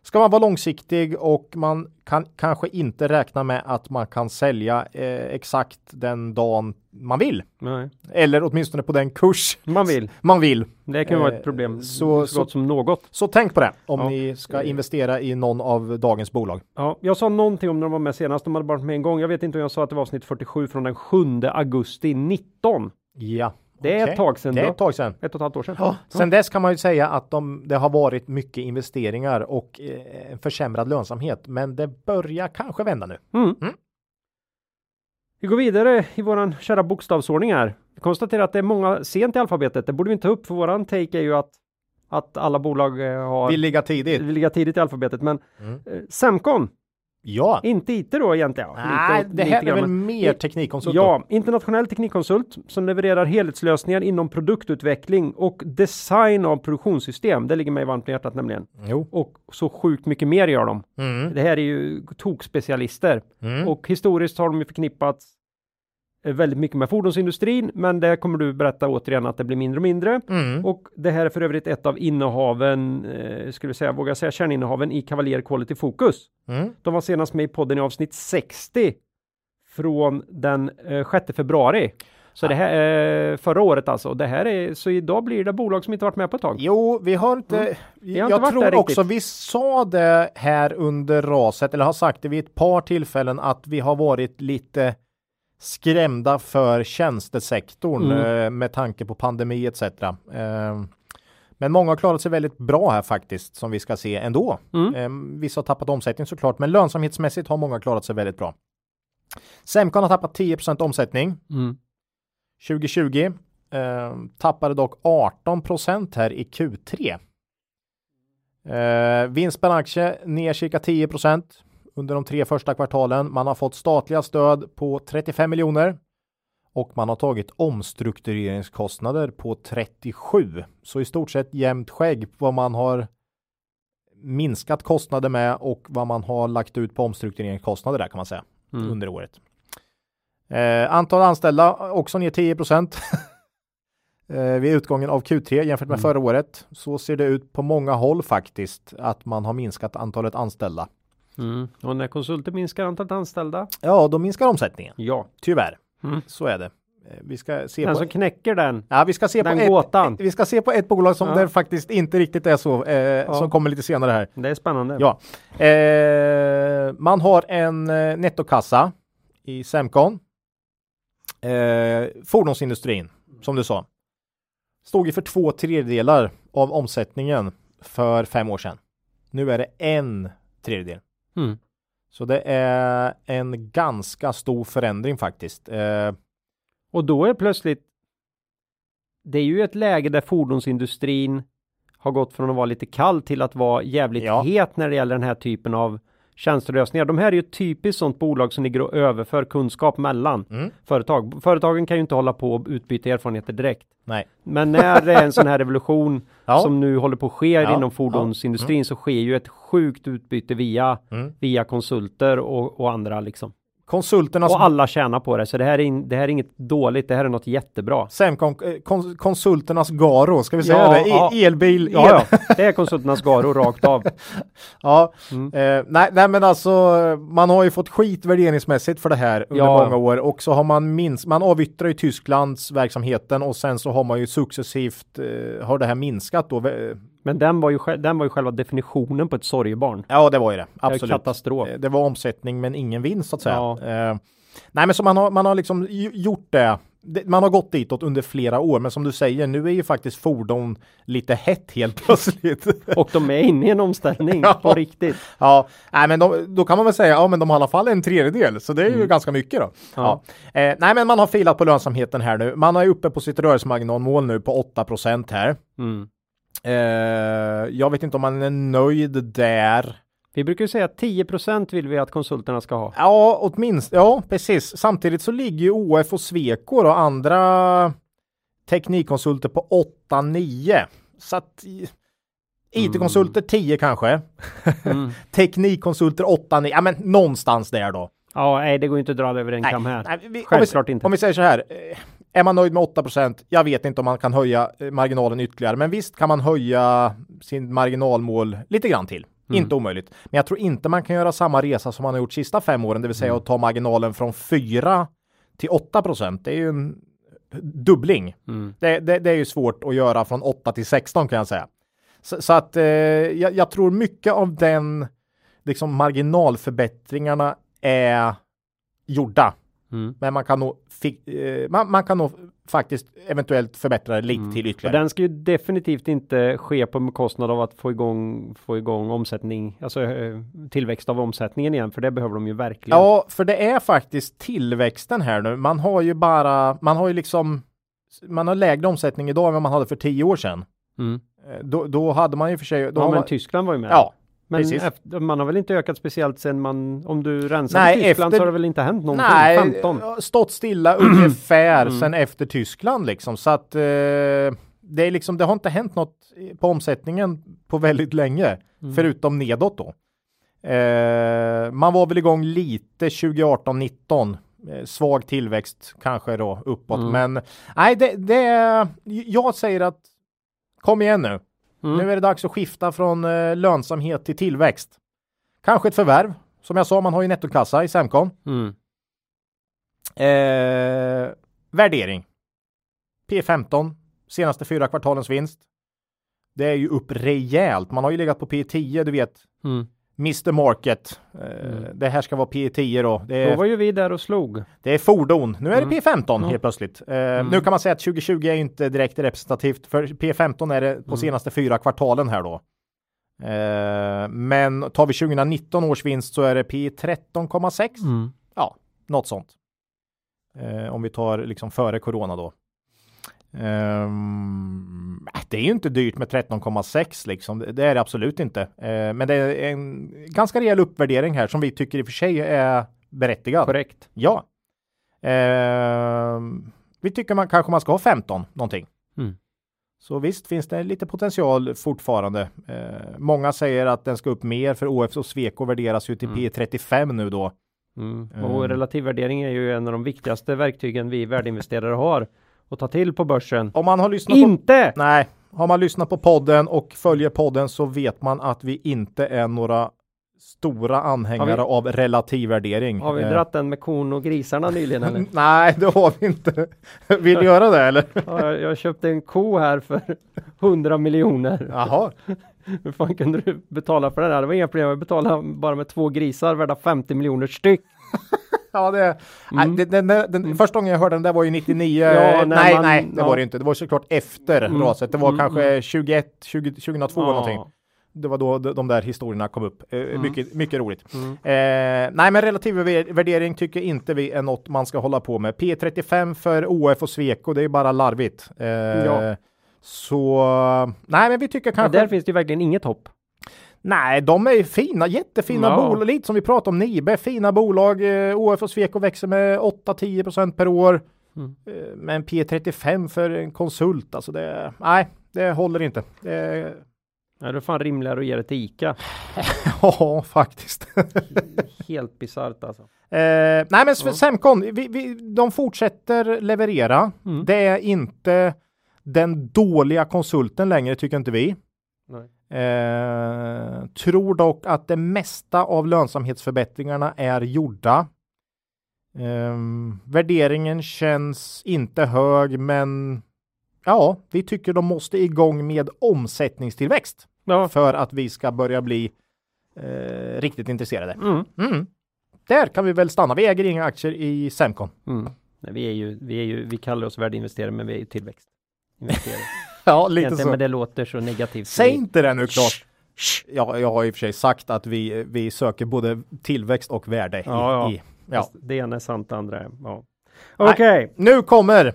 ska man vara långsiktig och man kan kanske inte räkna med att man kan sälja eh, exakt den dagen man vill. Nej, Eller åtminstone på den kurs man vill. man vill. Det kan vara Eh, ett problem. så- Så, gott som något. Så tänk på det om Ja. ni ska investera i någon av dagens bolag. Ja, jag sa någonting om när de var med senast. De hade varit med en gång. Jag vet inte om jag sa att det var avsnitt 47 från den 7 augusti 19. Ja, Det är okej. ett tag sedan Det är då. ett tag sedan. Ett och ett halvt år sedan. Ja, sen dess kan man ju säga att de, det har varit mycket investeringar och eh, en försämrad lönsamhet. Men det börjar kanske vända nu. Mm. Mm. Vi går vidare i våran kära bokstavsordning här. Vi konstaterar att det är många sent i alfabetet. Det borde vi inte ta upp för våran take är ju att, att alla bolag eh, har Vill ligga tidigt. vill ligga tidigt i alfabetet. Men Mm. eh, Semcon, Ja, inte IT då egentligen. Ja, nej, lite- det här är väl mer teknikkonsult. Ja, internationell teknikkonsult som levererar helhetslösningar inom produktutveckling och design av produktionssystem. Det ligger mig varmt om hjärtat nämligen. Jo. Och så sjukt mycket mer gör de. Mm. Det här är ju tokspecialister. Mm. Och historiskt har de ju förknippats väldigt mycket med fordonsindustrin, men det kommer du berätta återigen att det blir mindre och mindre. Mm. Och det här är för övrigt ett av innehaven, eh, skulle vi säga, vågar säga kärninnehaven i Cavalier Quality Focus. Mm. De var senast med i podden i avsnitt 60 från den eh, 6 februari. Så det här är förra året alltså. Det här är, så idag blir det bolag som inte varit med på ett tag. Jo, vi har inte. Mm. Vi har jag inte tror också vi sa det här under raset eller har sagt det vid ett par tillfällen att vi har varit lite skrämda för tjänstesektorn Mm. eh, med tanke på pandemi etc. Eh, men många har klarat sig väldigt bra här faktiskt som vi ska se ändå. Mm. Eh, vissa har tappat omsättning såklart, men lönsamhetsmässigt har många klarat sig väldigt bra. Semcon har tappat 10 omsättning. Mm. 2020 eh, tappade dock 18% här i Q3. Eh, vinst per aktie ner cirka 10 under de tre första kvartalen. Man har fått statliga stöd på 35 miljoner och man har tagit omstruktureringskostnader på 37. Så i stort sett jämnt skägg vad man har minskat kostnader med och vad man har lagt ut på omstruktureringskostnader där kan man säga Mm. under året. Eh, antal anställda också ner 10 eh, vid utgången av Q3 jämfört med Mm. förra året. Så ser det ut på många håll faktiskt att man har minskat antalet anställda. Mm. Och när konsulter minskar antalet anställda? Ja, då minskar omsättningen. Ja. Tyvärr, Mm. så är det. Vi ska se Den på... som knäcker den. Ja, vi ska se Den på ett, gåtan. vi ska se på ett bolag som Ja. det faktiskt inte riktigt är så, eh, som kommer lite senare här. Det är spännande. Ja, eh, man har en eh, nettokassa i Semcon. Eh, fordonsindustrin, som du sa, stod ju för två tredjedelar av omsättningen för fem år sedan. Nu är det en tredjedel. Mm. Så det är en ganska stor förändring faktiskt. Eh, Och då är plötsligt det är ju ett läge där fordonsindustrin har gått från att vara lite kall till att vara jävligt Ja. het när det gäller den här typen av tjänsterösningar. De här är ju ett typiskt sånt bolag som ligger och överför kunskap mellan Mm. företag. Företagen kan ju inte hålla på och utbyta erfarenheter direkt. nej, Men när det är en sån här revolution Ja. som nu håller på att ske Ja. inom fordonsindustrin så sker ju ett sjukt utbyte via, Mm. via konsulter och, och andra liksom. Konsulternas Och alla tjänar på det, så det här, är in, det här är inget dåligt, det här är något jättebra. Semcon, eh, kons, konsulternas Garo, ska vi säga Ja, det? E- ja. Elbil, Ja, el, ja, det är konsulternas Garo rakt av. Ja, Mm. eh, nej, nej men alltså man har ju fått skit värderingsmässigt för det här under Ja. många år och så har man minst, man avyttrar ju Tysklands verksamheten och sen så har man ju successivt eh, har det här minskat då. Men den var ju, den var ju själva definitionen på ett sorgebarn. Ja, det var ju det. Absolut. katastrof. Eh, Det var omsättning men ingen vinst så att säga. Ja. Eh, nej, men så man har, man har liksom gjort det. Man har gått ditåt under flera år, men som du säger, nu är ju faktiskt fordon lite hett helt plötsligt. Och de är inne i en omställning Ja. på riktigt. Ja, nej, men de, då kan man väl säga, ja, men de har i alla fall en tredjedel, så det är ju ganska mycket då. Ja. Ja. Eh, nej, men man har filat på lönsamheten här nu. Man är uppe på sitt rörelsemarginalmål nu på 8% här. Mm. Eh, jag vet inte om man är nöjd där. Vi brukar ju säga att 10% vill vi att konsulterna ska ha. Ja, åtminstone. Ja, precis. Samtidigt så ligger ju OF och Sweco och andra teknikkonsulter på 8-9. Så att IT-konsulter 10 kanske. Mm. Teknikkonsulter 8-9. Ja, men någonstans där då. Ja, nej, det går ju inte att dra över en kam här. nej, vi, Självklart om vi, inte. Om vi säger så här. Är man nöjd med 8% Jag vet inte om man kan höja eh, marginalen ytterligare, men visst kan man höja sin marginalmål lite grann till. Mm. Inte omöjligt. Men jag tror inte man kan göra samma resa som man har gjort sista fem åren, det vill säga Mm. att ta marginalen från 4 till 8% Det är ju en dubbling. Mm. Det, det, det är ju svårt att göra från 8 till 16 kan jag säga. Så, så att eh, jag, jag tror mycket av den liksom marginalförbättringarna är gjorda. Mm. Men man kan nog, fi, eh, man, man kan nog faktiskt eventuellt förbättra lite till Och ytterligare. den ska ju definitivt inte ske på bekostnad av att få igång, få igång omsättning, alltså eh, tillväxt av omsättningen igen, för det behöver de ju verkligen. Ja, för det är faktiskt tillväxten här nu. Man har ju bara, man har ju liksom, man har lägre omsättning idag än vad man hade för tio år sedan. Mm. Eh, Då, då hade man ju för sig, då Ja, men man, Tyskland var ju med. ja, men efter, man har väl inte ökat speciellt sen man, om du rensar Nej, Tyskland efter- så har det väl inte hänt någonting? Nej, 15? stått stilla ungefär Mm. sen efter Tyskland liksom. Så att eh, det är liksom, det har inte hänt något på omsättningen på väldigt länge, Mm. förutom nedåt då. Eh, man var väl igång lite 2018-19. Eh, svag tillväxt kanske då uppåt, Mm. men nej, det, det jag säger att kom igen nu. Mm. Nu är det dags att skifta från eh, lönsamhet till tillväxt. Kanske ett förvärv. Som jag sa, man har ju nettokassa i Semcon. Mm. Eh, värdering. P15, senaste fyra kvartalens vinst. Det är ju upp rejält. Man har ju legat på P10, du vet. Mm. Mr Market. Eh, Det här ska vara P10 då. Det Då är, var ju vi där och slog. det är fordon. Nu är Mm. det P15 Ja. helt plötsligt. Eh, Nu kan man säga att 2020 är inte direkt representativt. För P15 är det på Mm. senaste fyra kvartalen här då. Eh, men tar vi 2019 års vinst så är det P13,6. Mm. Ja, något sånt. Om vi tar liksom före corona då. Äh, det är ju inte dyrt med 13,6 liksom. Det är det absolut inte. Eh, men det är en ganska rejäl uppvärdering här som vi tycker i och för sig är berättigad. Korrekt. Ja. Ehm, vi tycker man kanske man ska ha 15 någonting. Mm. Så visst finns det lite potential fortfarande. Eh, många säger att den ska upp mer för OF och Sweco värderas ju till Mm. P35 nu då. Mm. Och relativ värdering är ju en av de viktigaste verktygen vi värdeinvesterare har att ta till på börsen. Om man har lyssnat på Inte! Nej, har man lyssnat på podden och följer podden så vet man att vi inte är några stora anhängare vi- av relativ värdering. Har vi Eh, dratt den med kon och grisarna nyligen eller? Nej, det har vi inte. Vill du göra det eller? Ja, jag, jag köpte en ko här för 100 miljoner. Jaha. Hur fan kunde du betala för den här? Det var inga problem, jag betalade bara med två grisar värda 50 miljoner styck. Ja, det, nej, det, den, den, den, första gången jag hörde den där var ju 99. Mm. Ja, nej, man- nej, det ja. var det inte. Det var såklart efter Mm. raset. Det var Mm, kanske 21, 20, 2002 eller någonting. Det var då de, där historierna kom upp. Eh, Mm. mycket, mycket roligt. Eh, nej, men relativ vär- värdering tycker inte vi är något man ska hålla på med. P35 för OF och Sweco, det är bara larvigt. Eh, Ja. Så nej, men vi tycker Men kanske. där finns det ju verkligen inget hopp. Nej, de är fina, jättefina Ja. bolag. Lite som vi pratade om Nibe, fina bolag. Eh, OF och Sweco växer med 8-10 procent per år. Mm. Eh, men P35 för en konsult, alltså det, nej, det håller inte. Det, Ja, det är fan rimligare att ge det till ICA. ja, faktiskt. Helt bisarrt alltså. Eh, nej men ja. Semcon, vi, vi, de fortsätter leverera. Mm. Det är inte den dåliga konsulten längre tycker inte vi. Nej. Eh, tror dock att det mesta av lönsamhetsförbättringarna är gjorda. Eh, värderingen känns inte hög men ja, vi tycker de måste igång med omsättningstillväxt Ja. för att vi ska börja bli eh, riktigt intresserade. Mm. Mm. Där kan vi väl stanna. Vi äger inga aktier i Semcon. Mm. Nej, vi är ju, vi är ju, vi kallar oss värdeinvesterare men vi är ju tillväxt. Ja, lite Egentligen, men det låter så negativt. Säg inte det nu klart. Ja, jag har i och för sig sagt att vi, vi söker både tillväxt och värde. Ja, ja. I, ja. Det ena är sant, det andra är, ja. Okej, Nu kommer eh,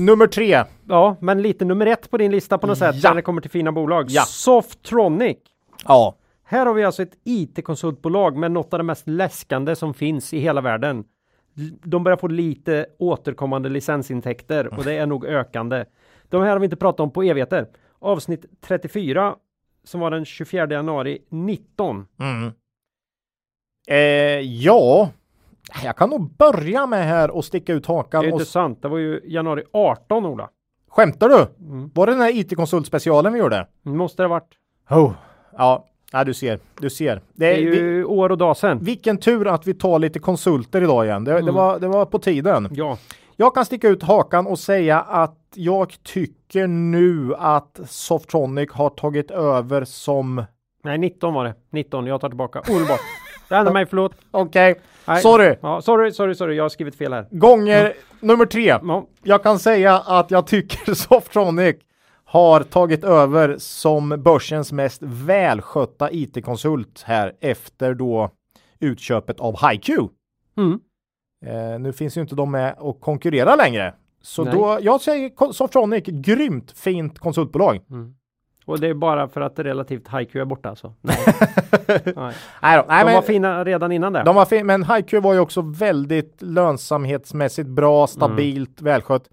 nummer tre. ja, men lite nummer ett på din lista på något sätt Ja. när det kommer till fina bolag. Ja. Softronic. Ja, Här har vi alltså ett IT-konsultbolag med något av det mest läskande som finns i hela världen. De börjar få lite återkommande licensintäkter och det är nog ökande. De här har vi inte pratat om på evigheter. Avsnitt 34 som var den 24 januari 19. mm. eh, ja, jag kan nog börja med här och sticka ut Det hakan. är Och... inte sant. Det var ju januari 18 Ola. Skämtar du? Mm. Var det den här IT-konsult specialen vi gjorde? Måste det ha varit. Oh. Ja, ja, du ser, du ser. Det, Det är vi, ju år och dag sedan. vilken tur att vi tar lite konsulter idag igen. Det, det, Mm. var, det var på tiden. Ja, Jag kan sticka ut hakan och säga att jag tycker nu att Softronic har tagit över som... nej 19 var det. 19, jag tar tillbaka. Omedelbart. Jag ändrar mig, förlåt. Okej, Nej. sorry. Ja, sorry, sorry, sorry, jag har skrivit fel här. Gånger nummer tre. Ja, Jag kan säga att jag tycker Softronic har tagit över som börsens mest välskötta IT-konsult här efter då utköpet av HiQ. mm. Eh, nu finns ju inte de med och konkurrerar längre. Så Nej. då, jag säger Softronic, grymt fint konsultbolag. Och det är bara för att relativt HiQ är borta alltså? Nej. Nej. Nej, då, nej De var fina redan innan det. de var fin, men HiQ var ju också väldigt lönsamhetsmässigt bra, stabilt, välskött.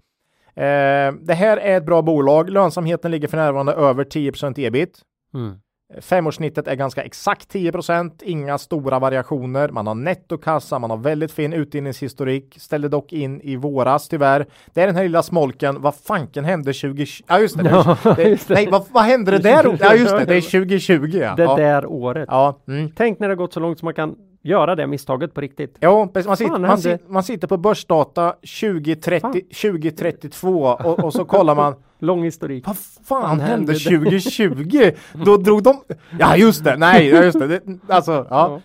Eh, det här är ett bra bolag. Lönsamheten ligger för närvarande över 10 ebit. Mm. Femårssnittet är ganska exakt 10% inga stora variationer. Man har nettokassa, man har väldigt fin utdelningshistorik. Ställde dock in i våras tyvärr. Det är den här lilla smolken. Vad fanken hände 2020? Ja just det. Ja, det, just det. Nej, vad, vad hände det där? Ja just det, det är 2020 ja. Det ja. där året. ja. Mm. Tänk när det gått så långt som man kan göra det misstaget på riktigt. Precis. man, sitter, man, sitter, man sitter på börsdata 2030, Fan. 2032 och, och så kollar man Lång historik. Vad fan hände hände 2020? Då drog de... Ja just det, nej, ja, just det. det alltså, ja. Ja.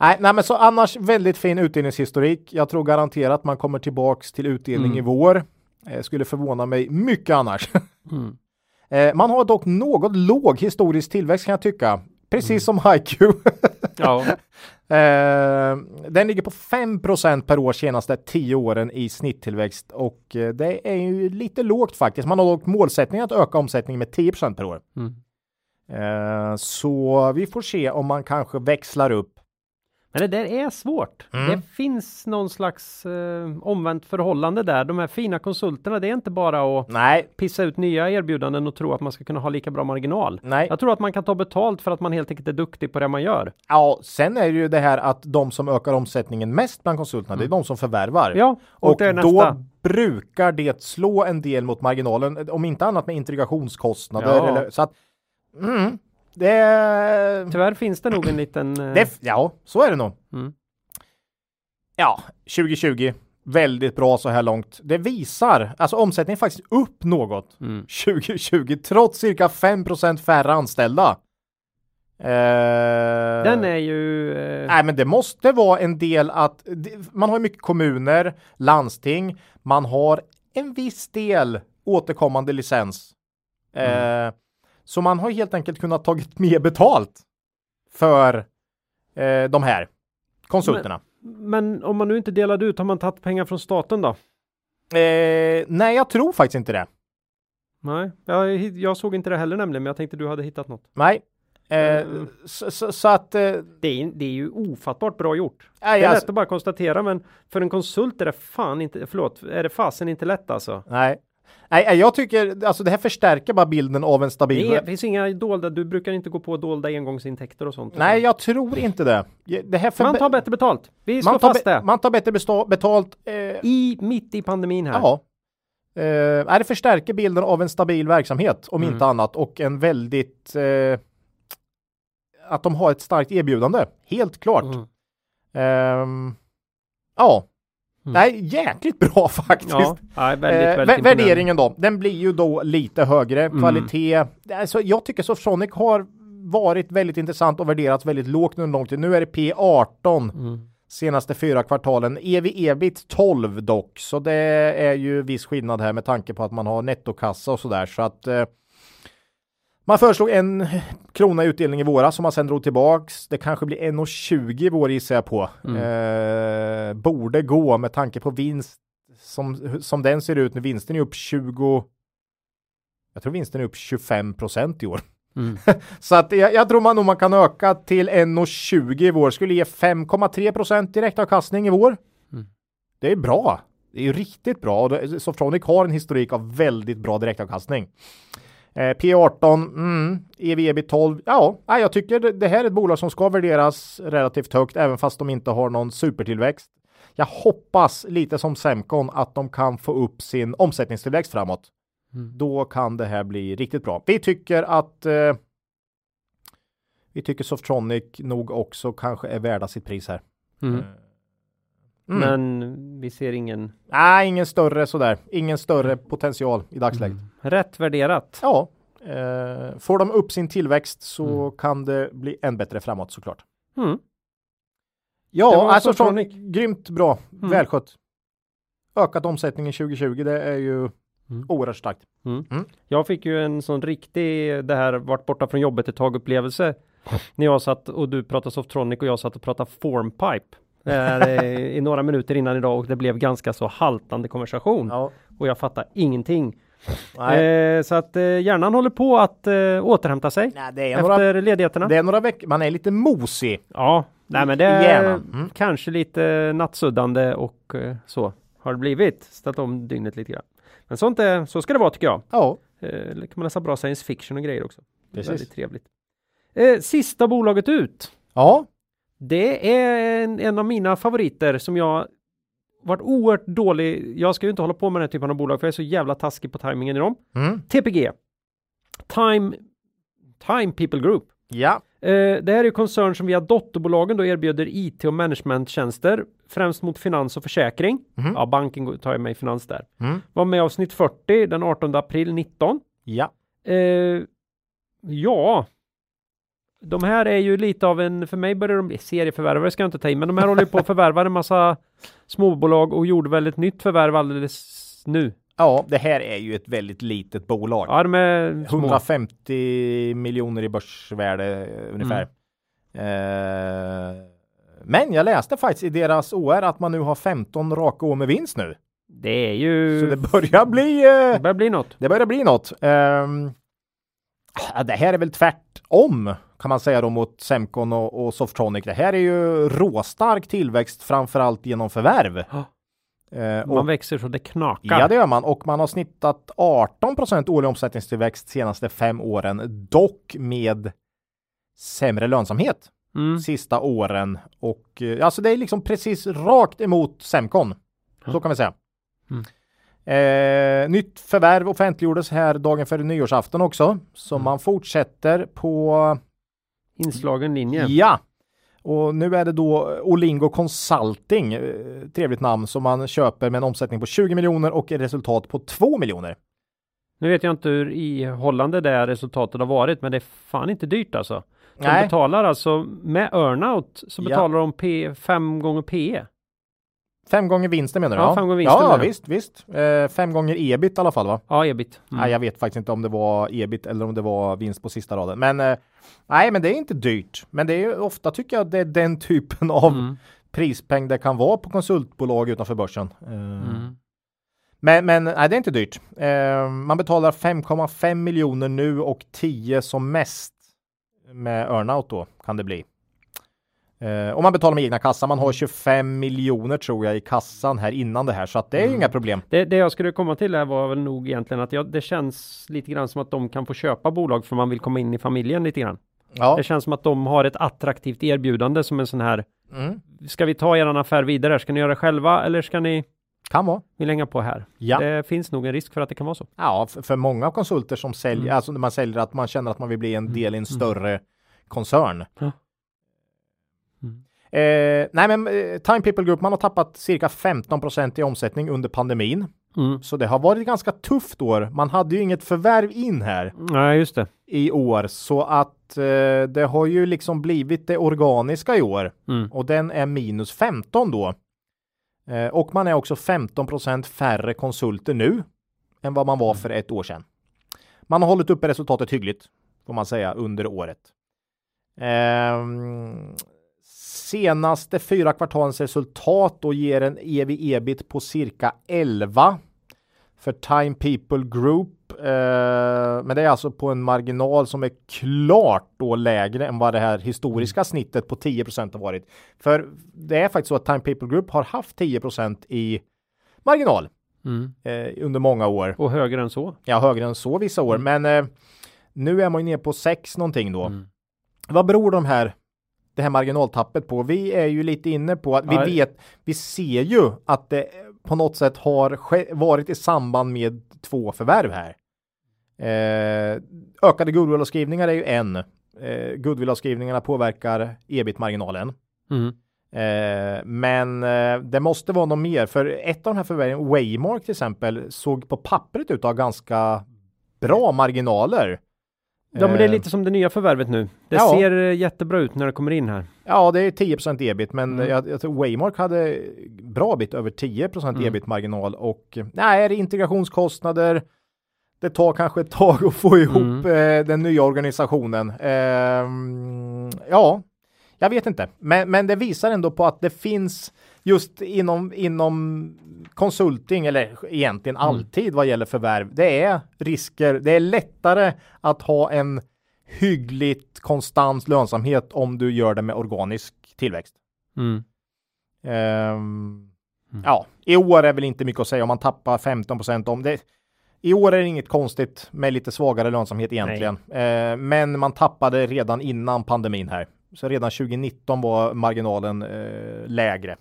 Nej, nej, men så annars väldigt fin utdelningshistorik. Jag tror garanterat man kommer tillbaks till utdelning Mm. i vår. Eh, skulle förvåna mig mycket annars. Mm. eh, man har dock något låg historisk tillväxt kan jag tycka. Precis Mm. som HiQ. Ja. Eh, den ligger på 5% per år senaste 10 åren i snitttillväxt och eh, det är ju lite lågt faktiskt. Man har dock målsättning att öka omsättningen med 10% per år. Mm. Eh, så vi får se om man kanske växlar upp. Men det där är svårt. Mm. Det finns någon slags eh, omvänt förhållande där. De här fina konsulterna, det är inte bara att Nej, pissa ut nya erbjudanden och tro att man ska kunna ha lika bra marginal. nej. Jag tror att man kan ta betalt för att man helt enkelt är duktig på det man gör. Ja, sen är det ju det här att de som ökar omsättningen mest bland konsulterna, det är de som förvärvar. Mm. Ja, och, Och det är då nästa. brukar det slå en del mot marginalen, om inte annat med integrationskostnader. Ja. Eller, så att, mm, det, Tyvärr finns det nog en liten... eh, det ja, så är det nog. Mm. Ja, 2020. Väldigt bra så här långt. Det visar, alltså omsättningen är faktiskt upp något mm. 2020 trots cirka 5 färre anställda. Eh, Den är ju... eh, Nej, men det måste vara en del att det- man har ju mycket kommuner, landsting, man har en viss del återkommande licens. Mm. Eh, så man har helt enkelt kunnat tagit mer betalt för eh, de här konsulterna. Men om man nu inte delade ut, har man tagit pengar från staten då? Eh, nej, jag tror faktiskt inte det. Nej, jag, jag såg inte det heller nämligen, men jag tänkte du hade hittat något. Nej. Eh, Mm. så, så, så att... Eh, Det är, det är ju ofattbart bra gjort. nej, Det är alltså, lätt att bara konstatera, men för en konsult är det fan inte, förlåt, är det fasen inte lätt alltså. nej. Nej, jag tycker alltså det här förstärker bara bilden av en stabil. Det finns inga dolda, du brukar inte gå på dolda engångsintäkter och sånt. Nej, jag tror inte det. Det här för... Man tar bättre betalt. Vi slår man tar, fast det. man tar bättre betalt. Eh, I, mitt i pandemin här. ja. Eh, det förstärker bilden av en stabil verksamhet om Mm. inte annat och en väldigt eh, att de har ett starkt erbjudande. Helt klart. Mm. Ehm, ja. Mm. Nej, jäkligt bra faktiskt. Ja, väldigt, Eh, väldigt vä- imponerande. värderingen då, den blir ju då lite högre. Mm. Kvalitet. Alltså, jag tycker Softronic har varit väldigt intressant och värderats väldigt lågt under lång tid. Nu är det P18 Mm. senaste fyra kvartalen. EV ebit 12 dock, så det är ju viss skillnad här med tanke på att man har nettokassa och sådär så att eh, man föreslog en krona i utdelning i våras som man sen drog tillbaks. Det kanske blir 1,20 i vår gissar jag på. Mm. Eh, borde gå med tanke på vinst som, som den ser ut nu. Vinsten är upp 20. Jag tror vinsten är upp 25 procent i år. Mm. Så att jag, jag tror man nog man kan öka till 1,20 i vår. Skulle ge 5,3 procent direktavkastning i vår. Mm. Det är bra. Det är riktigt bra. Softronic har en historik av väldigt bra direktavkastning. Eh, P18, mm, EV ebit 12. Ja, jag tycker det, det här är ett bolag som ska värderas relativt högt, även fast de inte har någon supertillväxt. Jag hoppas lite som Semcon att de kan få upp sin omsättningstillväxt framåt. Mm. Då kan det här bli riktigt bra. Vi tycker att eh, vi tycker Softronic nog också kanske är värda sitt pris här. Mm. Mm. Men vi ser ingen Nej, ingen större sådär. Ingen större potential i dagsläget. mm. rätt värderat. Ja, eh, får de upp sin tillväxt så Mm. kan det bli än bättre framåt såklart. Mm. Ja, alltså från, grymt bra, Mm. välskött. Ökat omsättningen 2020, det är ju Mm. oerhört starkt. Jag fick ju en sån riktig, det här vart borta från jobbet ett tag upplevelse. När jag satt och du pratade Softronic och jag satt och pratade Formpipe. Eh, I några minuter innan idag och det blev ganska så haltande konversation. Ja, Och jag fattar ingenting. Eh, så att eh, hjärnan håller på att eh, återhämta sig. nej, det är Efter några, ledigheterna. det är några veckor, man är lite mosig. Ja, nej men det är. Mm. kanske lite nattsuddande och eh, så har det blivit. Ställt om dygnet lite grann. Men sånt är, så ska det vara tycker jag. Ja, Eh, kan man läsa bra science fiction och grejer också. Det är Precis. Väldigt trevligt. Eh, sista bolaget ut. ja, Det är en, en av mina favoriter som jag varit oerhört dålig. Jag ska ju inte hålla på med den här typen av bolag för jag är så jävla taskig på tajmingen i dem. mm. TPG. Time, Time People Group. ja, Eh, det här är ju koncern som via dotterbolagen då erbjuder IT och managementtjänster främst mot finans och försäkring. Mhm. Ja, banken tar jag med i finans där. mm. Var med avsnitt 40 den 18 april 19. ja, Eh, ja, de här är ju lite av en, för mig börjar de bli serieförvärvare ska jag inte ta in, men de här håller ju på att förvärva en massa småbolag och gjorde väl ett nytt förvärv alldeles nu. ja, det här är ju ett väldigt litet bolag. Ja, de är små. 150 miljoner i börsvärde eh, ungefär. Mm. Eh, men jag läste faktiskt i deras OR att man nu har 15 raka år med vinst nu. Det är ju, Så det börjar bli, det eh, börjar bli något. det börjar bli något. Ja, det här är väl tvärtom kan man säga då mot Semcon och, och Softronic. Det här är ju råstark tillväxt framförallt genom förvärv. Ja. Eh, Man och, växer så det knakar. ja, det gör man och man har snittat 18 årlig omsättningstillväxt senaste fem åren, dock med sämre lönsamhet Mm. sista åren och eh, alltså det är liksom precis rakt emot Semcon. Så kan vi säga. Mm. Eh, nytt förvärv offentliggjordes här dagen före nyårsafton också. Så Mm. man fortsätter på Inslagen linje. Ja, och nu är det då Olingo Consulting, eh, trevligt namn, som man köper med en omsättning på 20 miljoner och ett resultat på 2 miljoner. Nu vet jag inte hur ihållande det resultatet har varit, men det är fan inte dyrt alltså. De Nej. betalar alltså med earnout så Ja. betalar de P 5 gånger PE. Fem gånger vinsten menar du? Ja, fem gånger vinsten Ja, visst, visst. Eh, fem gånger ebit i alla fall va? Ja, ebit. Mm. Nej, jag vet faktiskt inte om det var ebit eller om det var vinst på sista raden. Men eh, nej, men det är inte dyrt. Men det är ofta tycker jag det är den typen av Mm. prispeng det kan vara på konsultbolag utanför börsen. Eh, Mm. Men, men nej, det är inte dyrt. Eh, man betalar 5,5 miljoner nu och 10 som mest med earnout då kan det bli. Eh, och man betalar med egna kassa. Man har 25 miljoner tror jag i kassan här innan det här så att det är ju inga problem. Det, det jag skulle komma till här var väl nog egentligen att jag, det känns lite grann som att de kan få köpa bolag för man vill komma in i familjen lite grann. Ja, Det känns som att de har ett attraktivt erbjudande som en sån här. mm. Ska vi ta eran affär vidare? Ska ni göra det själva eller ska ni kan vara. vill hänga på här? Ja. Det finns nog en risk för att det kan vara så. Ja, för, för många konsulter som säljer, Mm. alltså när man säljer att man känner att man vill bli en del i en större koncern. Ja. Eh, nej men eh, Time People Group, man har tappat cirka 15% i omsättning under pandemin. Mm. Så det har varit ganska tufft år. Man hade ju inget förvärv in här Nej, just det. i år så att eh, det har ju liksom blivit det organiska i år Mm. och den är minus 15 då. Eh, och man är också 15% färre konsulter nu än vad man var för ett år sedan. Man har hållit uppe resultatet hyggligt får man säga under året. Ehm, senaste fyra kvartalens resultat då ger en ev ebit på cirka 11 för Time People Group. Eh, men det är alltså på en marginal som är klart då lägre än vad det här historiska snittet på 10% har varit. För det är faktiskt så att Time People Group har haft 10% i marginal Mm. eh, under många år. Och högre än så. Ja, högre än så vissa år, men eh, nu är man ju ner på 6 någonting då. Mm. Vad beror de här det här marginaltappet på? Vi är ju lite inne på att vi Ja. vet, vi ser ju att det på något sätt har varit i samband med två förvärv här. Eh, ökade goodwillavskrivningar är ju en. Eh, goodwillavskrivningarna påverkar ebit-marginalen. Mm. Eh, men eh, det måste vara något mer, för ett av de här förvärven, Waymark till exempel, såg på pappret ut att ha ganska bra marginaler. Ja, men det är Eh, lite som det nya förvärvet nu. Det ja. ser eh, jättebra ut när det kommer in här. Ja, det är 10% ebit, men Mm. jag, jag tror Waymark hade bra bit över 10 Mm. ebit marginal och eh, nej, är det integrationskostnader? Det tar kanske ett tag att få ihop Mm. eh, den nya organisationen. Ehm, ja, jag vet inte, men, men det visar ändå på att det finns just inom, inom konsulting eller egentligen Mm. alltid vad gäller förvärv. Det är risker. Det är lättare att ha en hyggligt konstant lönsamhet om du gör det med organisk tillväxt. Mm. Ehm, Ja, i år är väl inte mycket att säga om man tappar 15 om det. I år är det inget konstigt med lite svagare lönsamhet egentligen, eh, men man tappade redan innan pandemin här. Så redan 2019 var marginalen eh, lägre.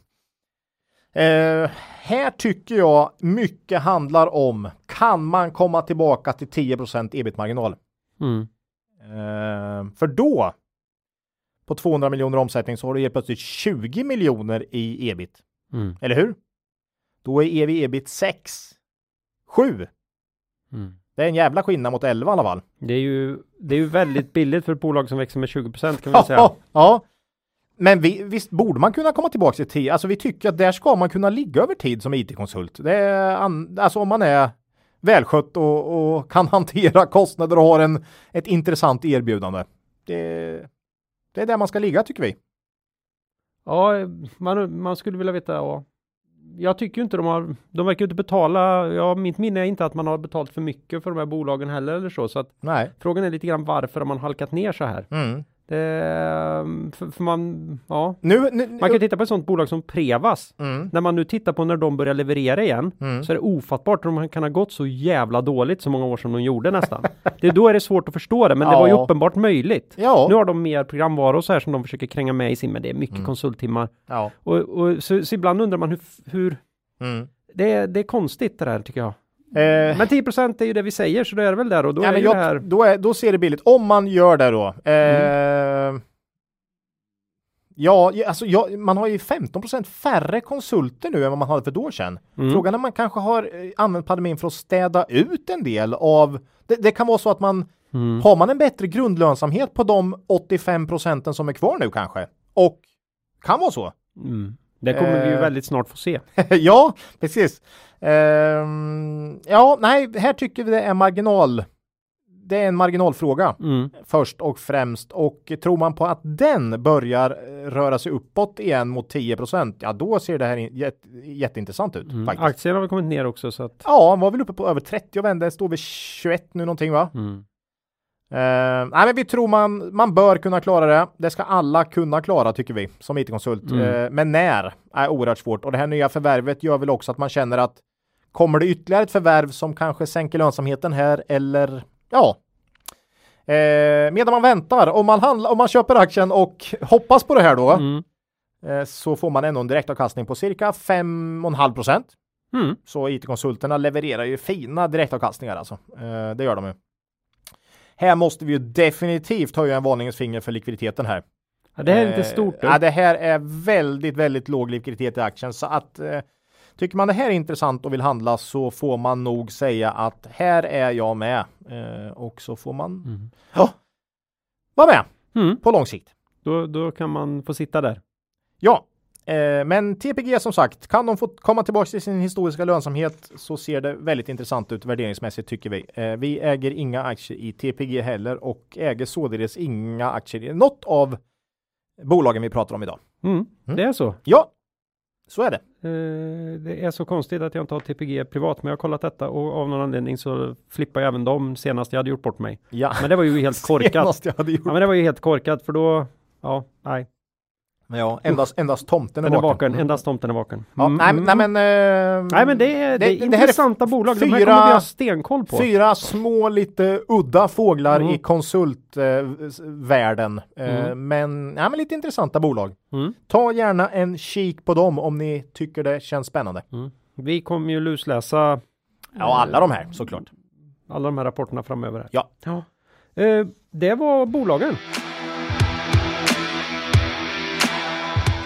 Eh, här tycker jag mycket handlar om, kan man komma tillbaka till 10% ebit-marginal? Mm. Eh, för då, på 200 miljoner omsättning, så har du helt plötsligt 20 miljoner i ebit. Mm. Eller hur? Då är ev ebit 6. 7. Mm. Det är en jävla skillnad mot 11 i alla fall. Det är ju, det är ju väldigt billigt för ett bolag som växer med 20% kan vi säga. Ja, ja. Men vi, visst borde man kunna komma tillbaka till 10. Alltså vi tycker att där ska man kunna ligga över tid som IT-konsult. Det är an, alltså om man är välskött och, och kan hantera kostnader och har en, ett intressant erbjudande. Det, det är där man ska ligga tycker vi. Ja, man, man skulle vilja veta, ja. Jag tycker inte de har, de verkar inte betala, ja, mitt minne är inte att man har betalt för mycket för de här bolagen heller eller så, så att Nej. frågan är lite grann varför har man halkat ner så här? Mm. Det, för, för man, ja, Nu, nu, man kan titta på ett sånt bolag som Prevas. mm, När man nu tittar på när de börjar leverera igen mm. så är det ofattbart att de kan ha gått så jävla dåligt så många år som de gjorde nästan. det, då är det svårt att förstå det, men det var ju Ja. uppenbart möjligt. Ja. Nu har de mer programvaror och så här som de försöker kränga med i sin, men det är mycket Mm. konsulttimmar. ja. Och, och så, så ibland undrar man hur, hur Mm. det, är, det är konstigt det där tycker jag. Eh, Men 10% är ju det vi säger så då är det väl där och då ja, är jag, det här. då, är, då ser det billigt. Om man gör det då. Eh, Ja, ja, alltså ja, man har ju 15% färre konsulter nu än vad man hade för ett år sedan. Mm. Frågan är om man kanske har eh, använt pandemin för att städa ut en del av det, det kan vara så att man Mm. har man en bättre grundlönsamhet på de 85 procenten som är kvar nu kanske och kan vara så. Mm. Det kommer vi ju Eh. väldigt snart få se. ja, precis. Ehm, ja, nej, här tycker vi det är marginal. Det är en marginalfråga Mm. först och främst och tror man på att den börjar eh, röra sig uppåt igen mot 10 ja då ser det här in, jätte, jätteintressant ut Mm. faktiskt. Aktien har väl kommit ner också så att. Ja, han var väl uppe på över 30 och vände, står vid 21 nu någonting va? Mm. Eh, nej, men vi tror man, man bör kunna klara det. Det ska alla kunna klara tycker vi som IT-konsult. Mm. Eh, men när är oerhört svårt och det här nya förvärvet gör väl också att man känner att kommer det ytterligare ett förvärv som kanske sänker lönsamheten här eller ja. Eh, medan man väntar, om man, handlar, om man köper aktien och hoppas på det här då, Mm. så får man ändå en direktavkastning på cirka 5,5 procent. Mm. Så IT-konsulterna levererar ju fina direktavkastningar alltså. Det gör de ju. Här måste vi ju definitivt höja en varningens finger för likviditeten här. Ja, det här är Eh, inte stort. Ja, det här är väldigt, väldigt låg likviditet i aktien så att eh, tycker man det här är intressant och vill handla så får man nog säga att här är jag med eh, och så får man Mm. ja, vara med Mm. på lång sikt. Då, då kan man få sitta där. Ja, eh, men TPG som sagt, kan de få komma tillbaka till sin historiska lönsamhet så ser det väldigt intressant ut värderingsmässigt tycker vi. Eh, vi äger inga aktier i TPG heller och äger således inga aktier i något av bolagen vi pratar om idag. Mm. Mm. Det är så. Ja, så är det. Eh, det är så konstigt att jag inte har TPG privat, men jag har kollat detta och av någon anledning så flippar jag även dem senast jag hade gjort bort mig. Ja, Men det var ju helt korkat. senast jag hade gjort. Ja, men det var ju helt korkat för då, ja, nej, Ja, endast, endast tomten är vaken. vaken. Endast tomten är vaken. Ja, Mm, nej, mm. nej, men, eh, Nej men det är, det, det- det här är intressanta bolag. De här fyra- kommer vi ha stenkoll på. Fyra små lite udda fåglar Mm. i konsultvärlden. Eh, Mm. men, ja, men lite intressanta bolag. Mm. Ta gärna en kik på dem om ni tycker det känns spännande. Vi kommer ju lusläsa Ja, alla de här såklart. alla de här rapporterna framöver. Här. Ja. ja. Eh, det var bolagen.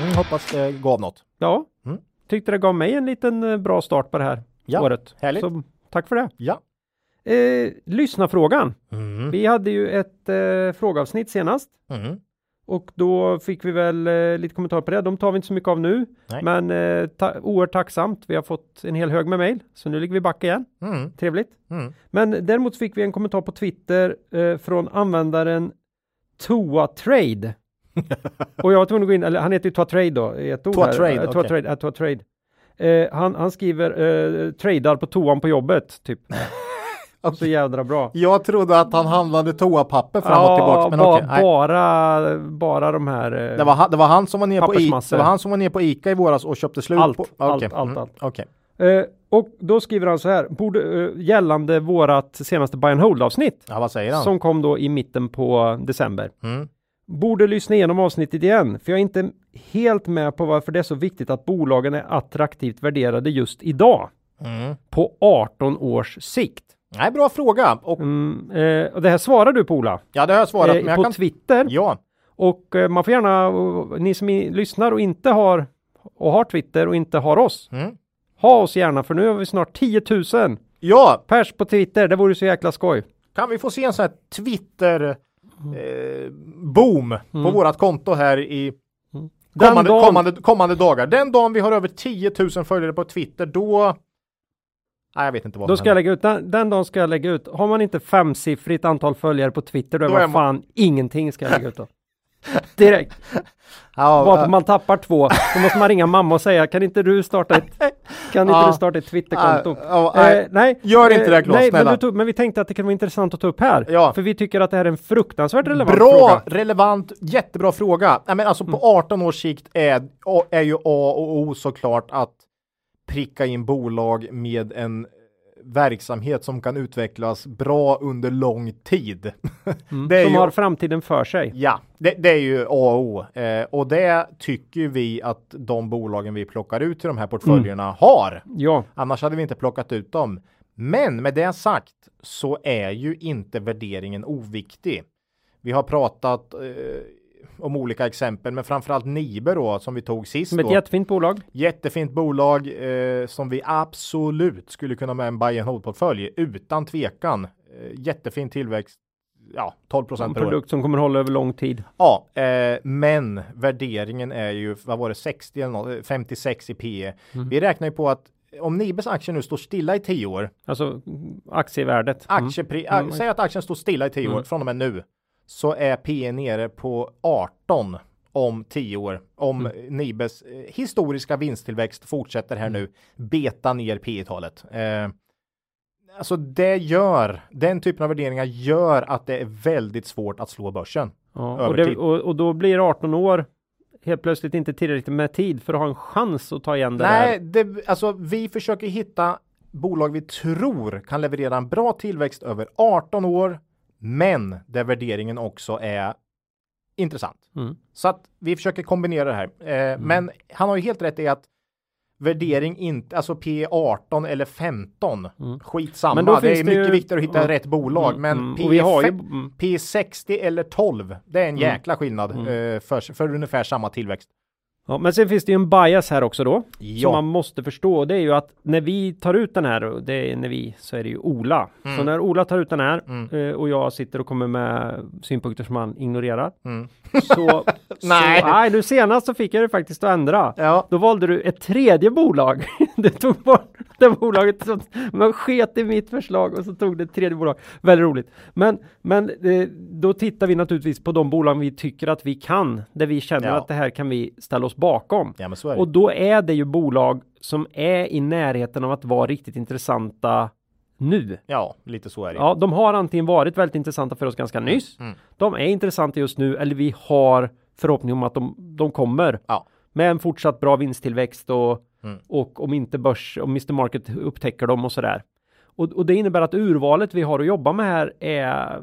Mm, hoppas det gav något. Ja, Mm. tyckte det gav mig en liten eh, bra start på det här Ja, året. härligt. Så tack för det. Ja. Eh, lyssna frågan. Mm. Vi hade ju ett eh, frågeavsnitt senast Mm. och då fick vi väl eh, lite kommentarer på det. De tar vi inte så mycket av nu, Nej. men eh, ta- oerhört tacksamt. Vi har fått en hel hög med mejl, så nu ligger vi back igen. Mm. Trevligt. Mm. Men däremot fick vi en kommentar på Twitter eh, från användaren Toa Trade. och jag var tvungen att gå in, eller han heter ju Toa Trade då, i ett ord Toa här. Trade, Eh, Toa okej. Trade, eh, han, han skriver eh, tradar på toan på jobbet, typ. Så jädra bra. Jag trodde att han handlade toapapper fram och tillbaka. Men ba- okej, bara, bara de här. eh, det, var, han- det var han som var nere på Ica. Det var han som var nere på Ica i våras och köpte slut. Allt, på, allt, okej. allt, Mm, allt. Okej. eh, och då skriver han så här, borde, eh, gällande vårat senaste buy and hold avsnitt. Ja, vad säger han? Som kom då i mitten på december. Mm. Borde lyssna igenom avsnittet igen, för jag är inte helt med på varför det är så viktigt att bolagen är attraktivt värderade just idag. Mm. På 18 års sikt. Nej, bra fråga. Och, Mm, eh, och det här svarar du på Ola. ja, det har jag svarat. Eh, jag på kan... Twitter. Ja. Och eh, man får gärna, och ni som i, lyssnar och inte har och har Twitter och inte har oss. Mm. Ha oss gärna för nu har vi snart 10 000 Ja, pers på Twitter. Det vore så jäkla skoj. kan vi få se en sån här Twitter eh, boom på Mm. vårat konto här i Den kommande, dagen- kommande, kommande dagar. Den dagen vi har över 10 000 följare på Twitter, då... Nej, jag vet inte vad Då ska jag lägga ut, den, den dagen ska jag lägga ut. Har man inte femsiffrigt antal följare på Twitter då är Då är man- fan ingenting ska jag lägga ut då. Direkt. Ja, att man tappar två. Då måste man ringa mamma och säga kan inte du starta ett, kan inte du starta ett Twitterkonto? Eh, nej. Gör inte det, Claes, Nej, men, snälla. du tog, men vi tänkte att det kan vara intressant att ta upp här. Ja. För vi tycker att det här är en fruktansvärt relevant Bra, fråga. relevant, jättebra fråga. Nej, men alltså på 18 års sikt är, är ju A och O såklart att pricka in bolag med en verksamhet som kan utvecklas bra under lång tid. Mm. Det Som ju- har framtiden för sig. Ja, det, det är ju A och O. Eh, och det tycker vi att de bolagen vi plockar ut till de här portföljerna har. Ja, Annars hade vi inte plockat ut dem. Men med det sagt så är ju inte värderingen oviktig. Vi har pratat eh, om olika exempel, men framförallt Nibe då som vi tog sist. som ett då. jättefint bolag. Jättefint bolag eh, som vi absolut skulle kunna med en buy and hold portfölj utan tvekan. Eh, jättefin tillväxt. Ja, 12 En procent per år. produkt som kommer hålla över lång tid. Ja, eh, men värderingen är ju, vad var det, 60 eller något, 56 i PE. Mm. Vi räknar ju på att om Nibes aktie nu står stilla i 10 år, Alltså aktievärdet. Mm. aktiepri, Mm. säg att aktien står stilla i 10 år Mm. från och med nu, så är PE nere på 18 om 10 år. Om Mm. Nibes eh, historiska vinsttillväxt fortsätter här nu, beta ner PE-talet. Eh, alltså det gör, den typen av värderingar gör att det är väldigt svårt att slå börsen. Ja, och, det, och, och då blir 18 år helt plötsligt inte tillräckligt med tid för att ha en chans att ta igen det Nej, där. det, alltså vi försöker hitta bolag vi tror kan leverera en bra tillväxt över 18 år, men där värderingen också är intressant. Mm. Så att vi försöker kombinera det här. Eh, Men han har ju helt rätt i att värdering inte, alltså P 18 eller 15, Mm. skitsamma. Men det är mycket ju- viktigare att hitta ja. rätt bolag, Mm, men mm. P, ju, mm, P 60 eller 12, det är en jäkla skillnad Mm. eh, för, för ungefär samma tillväxt. Ja, men sen finns det ju en bias här också då. Ja. Som man måste förstå. Det är ju att när vi tar ut den här, det är när vi, så är det ju Ola. Så när Ola tar ut den här Mm. eh, och jag sitter och kommer med synpunkter som han ignorerar. Mm. Så, Nej. så, nej, nu senast så fick jag det faktiskt att ändra. Ja. Då valde du ett tredje bolag. Du tog bort det bolaget som man sket i mitt förslag och så tog det ett tredje bolag. Väldigt roligt. Men, men eh, då tittar vi naturligtvis på de bolag vi tycker att vi kan, där vi känner Ja. att det här kan vi ställa oss bakom. Ja, men så är det. Och då är det ju bolag som är i närheten av att vara riktigt intressanta nu. Ja, lite så är det. Ja, de har antingen varit väldigt intressanta för oss ganska nyss. Mm. De är intressanta just nu eller vi har förhoppning om att de, de kommer. Ja. Med en fortsatt bra vinsttillväxt och, Mm. och om inte börs, om Mr Market upptäcker dem och sådär. Och, och det innebär att urvalet vi har att jobba med här är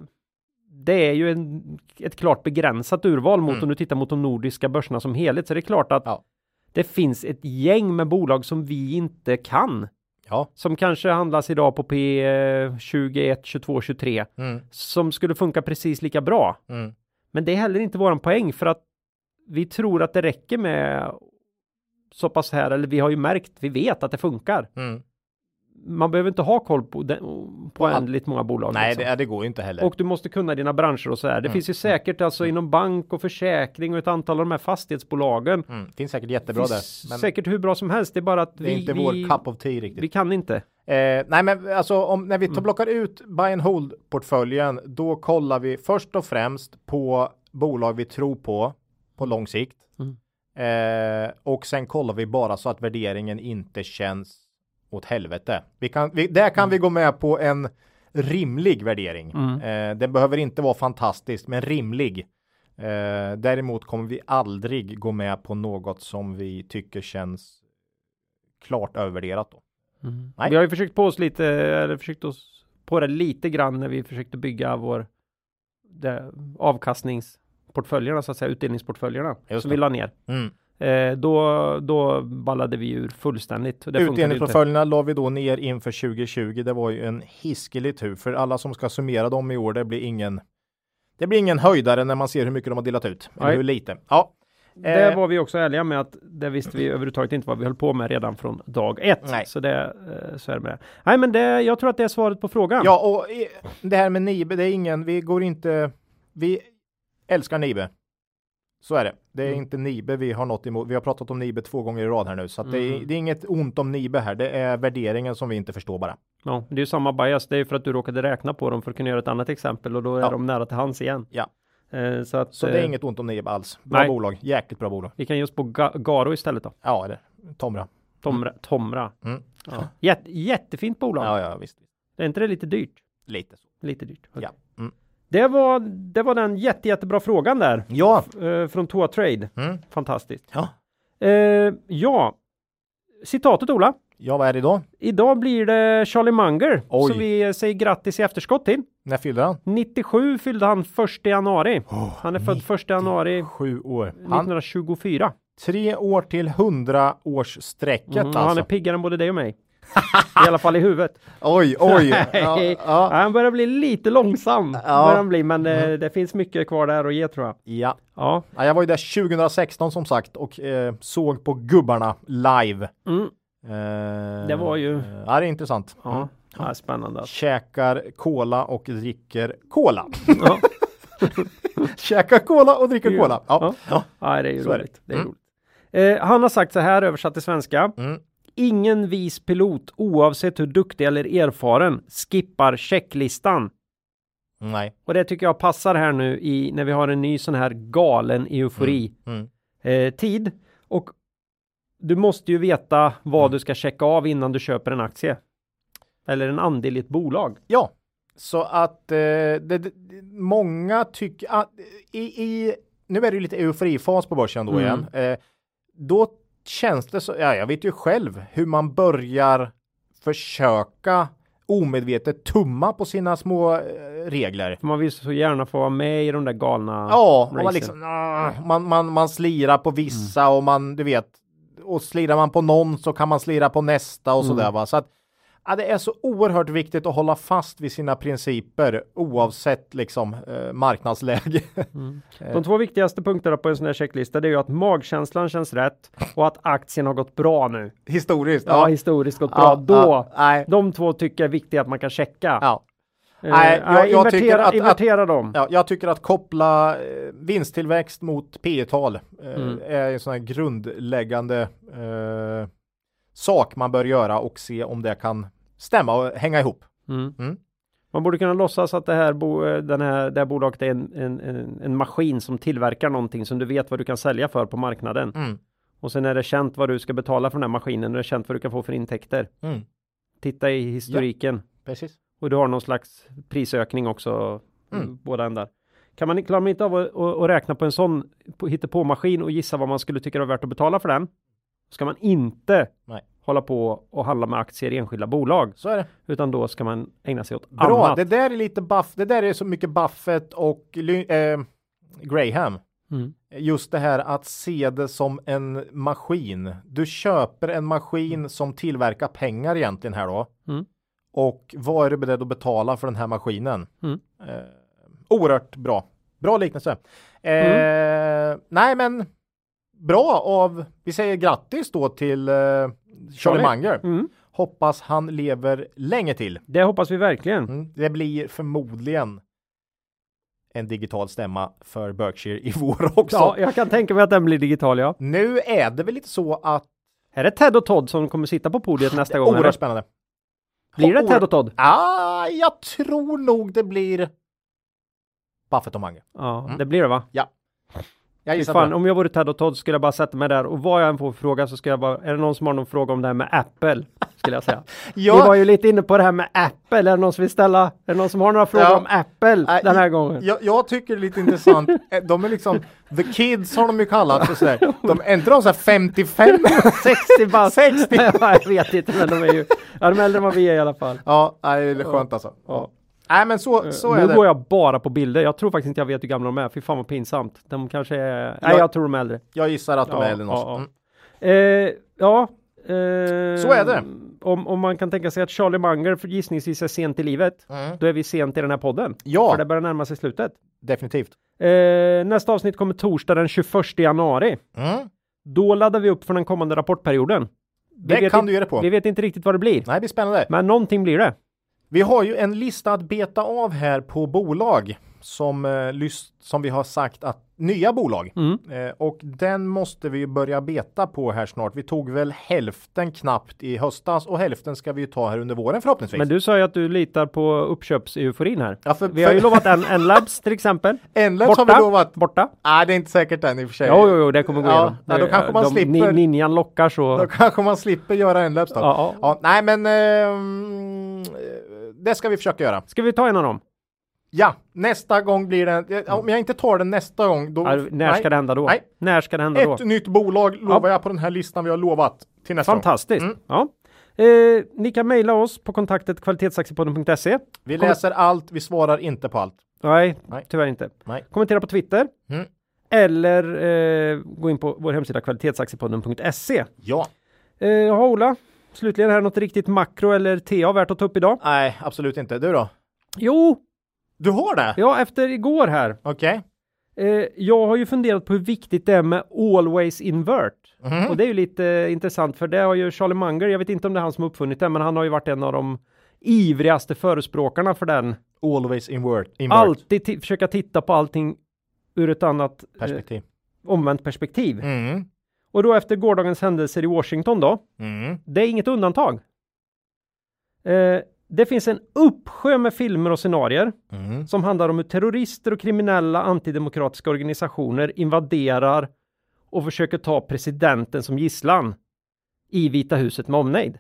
det är ju en, ett klart begränsat urval mot Mm. om du tittar mot de nordiska börserna som helhet. Så det är klart att Ja. det finns ett gäng med bolag som vi inte kan. Ja. Som kanske handlas idag på P 21, 22, 23. Mm. Som skulle funka precis lika bra. Mm. Men det är heller inte våran poäng för att vi tror att det räcker med så pass här, eller vi har ju märkt, vi vet att det funkar. Mm. Man behöver inte ha koll på, den, på allt. oändligt många bolag. Nej, liksom. det, det går inte heller. Och du måste kunna dina branscher och så här. Det Mm. finns ju säkert alltså inom bank och försäkring och ett antal av de här fastighetsbolagen. Mm. Finns säkert jättebra finns där. Men säkert hur bra som helst. Det är bara att det är vi, inte vi, vår cup of tea riktigt. vi kan inte. Eh, nej, men alltså om, när vi Mm. tar plockar ut buy and hold portföljen, då kollar vi först och främst på bolag vi tror på på lång sikt. Mm. Eh, och sen kollar vi bara så att värderingen inte känns åt helvete. Vi kan, vi, där kan vi gå med på en rimlig värdering. Mm. Eh, den behöver inte vara fantastisk, men rimlig. Eh, däremot kommer vi aldrig gå med på något som vi tycker känns klart övervärderat. Då. Nej. Vi har ju försökt på oss lite, eller försökt oss på det lite grann när vi försökte bygga vår det, avkastningsportföljerna så att säga, utdelningsportföljerna Just som det. vi la ner. Mm. Eh, då, då ballade vi ur fullständigt. Det. Utdelningsportföljerna la vi då ner inför 2020. Det var ju en hiskelig tur för alla som ska summera dem i år. Det blir ingen. Det blir ingen höjdare när man ser hur mycket de har delat ut. Eller Nej. hur lite. Ja, Det Eh. var vi också ärliga med att det visste vi överhuvudtaget inte vad vi höll på med redan från dag ett. Nej. Så det eh, så är det med det. Nej, men det, jag tror att det är svaret på frågan. ja, och eh, det här med Nibe, det är ingen. Vi går inte. Vi älskar Nibe. Så är det. Det är Mm. inte Nibe vi har något emot. Vi har pratat om Nibe två gånger i rad här nu, så att det, är, Mm. det är inget ont om Nibe här. Det är värderingen som vi inte förstår bara. Ja, det är ju samma bias. Det är ju för att du råkade räkna på dem för att kunna göra ett annat exempel och då är Ja. de nära till hands igen. Ja. Eh, så att, Så det är eh, inget ont om Nibe alls. Bra nej. bolag, jäkligt bra bolag. Vi kan oss på Ga- Garo istället då. Ja, eller Tomra. Tomra. Tomra. Mm. Ja. Jätte, jättefint bolag. Ja, ja, visst. Är inte det lite dyrt? Lite så. Lite dyrt. Okej. Ja. Det var, det var den jätte, jättebra frågan där. Ja. Eh, från Toa Trade. Mm. Fantastiskt. Ja. Eh, ja. Citatet Ola. Ja, vad är det idag? Idag blir det Charlie Munger Oj. som vi säger grattis i efterskott till. När fyllde han? 97 fyllde han 1 januari. han är född 1 januari Sju år. Han, 1924. tre år till hundra års strecket Mm, alltså. Han är piggare än både dig och mig. I alla fall i huvudet. Oj, oj. ja, ja. Han börjar bli lite långsam. Ja. Börjar bli, men eh, det finns mycket kvar där att ge tror jag. ja. Ja. Ja, jag var ju där 2016 som sagt och eh, såg på gubbarna live. Mm. Eh, Det var ju- eh, Ja, det är intressant. Ja, ja spännande. alltså. Käkar cola och dricker cola. Ja. Käkar cola och dricker cola. Ja. Ja. Det är ju det. roligt. Det är Mm. roligt. Eh, han har sagt så här översatt till svenska. Mm. Ingen vis pilot oavsett hur duktig eller erfaren skippar checklistan. Nej. Och det tycker jag passar här nu i när vi har en ny sån här galen eufori Mm. eh, tid. Och du måste ju veta vad Mm. du ska checka av innan du köper en aktie. Eller en andel i ett bolag. Ja, så att eh, det, det, många tycker att i, i, nu är det ju lite euforifas på börsen då Mm. igen. Eh, då känns det så, ja, jag vet ju själv hur man börjar försöka omedvetet tumma på sina små eh, regler. Man vill så gärna få vara med i de där galna Ja, man, liksom, ah, man, man, man slirar på vissa och man, du vet, och slirar man på någon så kan man slira på nästa och sådär va. Så att ja, det är så oerhört viktigt att hålla fast vid sina principer oavsett liksom eh, marknadsläge. De två viktigaste punkterna på en sån här checklista det är ju att magkänslan känns rätt och att aktien har gått bra nu. Historiskt. Ja, historiskt gått bra. Ja, Då, ja, nej. de två tycker jag är viktiga att man kan checka. Ja. Eh, Nej, jag- jag invertera, tycker att- att- invertera dem. Ja, jag tycker att koppla eh, vinsttillväxt mot P tal eh, Mm. är en sån här grundläggande eh, sak man bör göra och se om det kan stämma och hänga ihop. Mm. Mm. Man borde kunna låtsas att det här, bo, eh, den här, det här bolaget är en, en, en, en maskin som tillverkar någonting som du vet vad du kan sälja för på marknaden. Mm. Och sen är det känt vad du ska betala för den här maskinen och det är känt vad du kan få för intäkter. Mm. Titta i historiken. Precis. Och du har någon slags prisökning också. Mm. Båda ändar. Kan man, klarar man inte av att, att, att räkna på en sån på, hittepåmaskin och gissa vad man skulle tycka det var värt att betala för den. Ska man inte Nej. hålla på och handla med aktier i enskilda bolag. Så är det. Utan då ska man ägna sig åt Bra, annat. det där är lite buff. Det där är så mycket Buffett och eh, Graham. Mm. Just det här att se det som en maskin. Du köper en maskin som tillverkar pengar egentligen här då. Mm. Och vad är du beredd att betala för den här maskinen? Mm. Eh, oerhört bra. Bra liknelse. Eh, Nej, men bra av, vi säger grattis då till eh, Charlie Charlie. Munger. Mm. Hoppas han lever länge till. Det hoppas vi verkligen. Mm. Det blir förmodligen en digital stämma för Berkshire i vår också. Ja, jag kan tänka mig att den blir digital, ja. Nu är det väl lite så att Är det Ted och Todd som kommer sitta på podiet nästa gång? oerhört spännande. Blir det Ted och Todd? Ah, jag tror nog det blir Buffett och Mange. Ja, Mm. det blir det va? Jag gissar på fan, det. om jag vore Ted och Todd skulle jag bara sätta mig där och vad jag än får fråga så ska jag bara, är det någon som har någon fråga om det här med Apple? Skulle jag säga. Vi var Ja, ju lite inne på det här med Apple, är det någon som vill ställa, är det någon som har några frågor Ja. om Apple Nej, den här gången? jag, jag tycker det är lite intressant. De är liksom, the kids har de ju kallat för sådär. De, är inte de så här 55? 60 bast! 60. ja, jag vet inte, men de är ju, ja de är äldre än vad vi är i alla fall. Ja, det är skönt alltså. Ja. Nej, men så, så nu är det. går jag bara på bilder, jag tror faktiskt inte jag vet hur gamla de är, fy fan vad pinsamt. De kanske är, nej Jag- jag tror de är äldre. Jag gissar att de Ja, är äldre ja. Mm. Eh, ja. Eh, Så är det. Om, om man kan tänka sig att Charlie Munger för gissningsvis är sent i livet, Mm. då är vi sent i den här podden. Ja. För det börjar närma sig slutet. Definitivt. Eh, nästa avsnitt kommer torsdag den 21 januari. Mm. Då laddar vi upp för den kommande rapportperioden. Vi Det kan inte- du göra på. Vi vet inte riktigt vad det blir, Nej, det blir spännande. men någonting blir det. Vi har ju en lista att beta av här på bolag som, eh, som vi har sagt att nya bolag Mm. eh, och den måste vi börja beta på här snart. Vi tog väl hälften knappt i höstas och hälften ska vi ju ta här under våren förhoppningsvis. Men du sa ju att du litar på uppköpseuforin här. ja, för, Vi har ju lovat en, en labs till exempel. Enlabs har Borta. vi lovat. Borta. Nej, det är inte säkert än i och för sig. Jo, jo, jo, det kommer gå Ja, igenom. nej, då kanske man de, slipper- ni- Ninjan lockar så. Då kanske man slipper göra Enlabs då. Ja, ja. Ja, nej, men eh, det ska vi försöka göra. Ska vi ta en av dem? Ja, nästa gång blir det. Om jag inte tar den nästa gång, då. Ja, när ska det hända då? Nej. När ska det hända Ett då? nytt bolag lovar jag på den här listan vi har lovat till nästa gång. Fantastiskt. Mm. Ja. Eh, ni kan mejla oss på kontaktet kvalitetsaktiepodden.se. Vi Kommer- läser allt, vi svarar inte på allt. Nej, Nej. tyvärr inte. Nej. Kommentera på Twitter. Mm. Eller eh, gå in på vår hemsida kvalitetsaktiepodden.se. Ja. Eh, ja, Ola. Slutligen här något riktigt makro eller TA värt att ta upp idag? Nej, absolut inte. Du då? Jo, Du har det? ja efter igår här. Okej. Eh, jag har ju funderat på hur viktigt det är med always invert. Mhm. Och det är ju lite eh, intressant för det har ju Charlie Munger, jag vet inte om det är han som uppfunnit det, men han har ju varit en av de ivrigaste förespråkarna för den. Always invert. invert. Alltid ti- försöka titta på allting ur ett annat eh, Perspektiv. omvänt perspektiv. Mm. Och då efter gårdagens händelser i Washington då, Mm. det är inget undantag. Eh, det finns en uppsjö med filmer och scenarier Mm. som handlar om hur terrorister och kriminella antidemokratiska organisationer invaderar och försöker ta presidenten som gisslan i Vita huset med omnejd.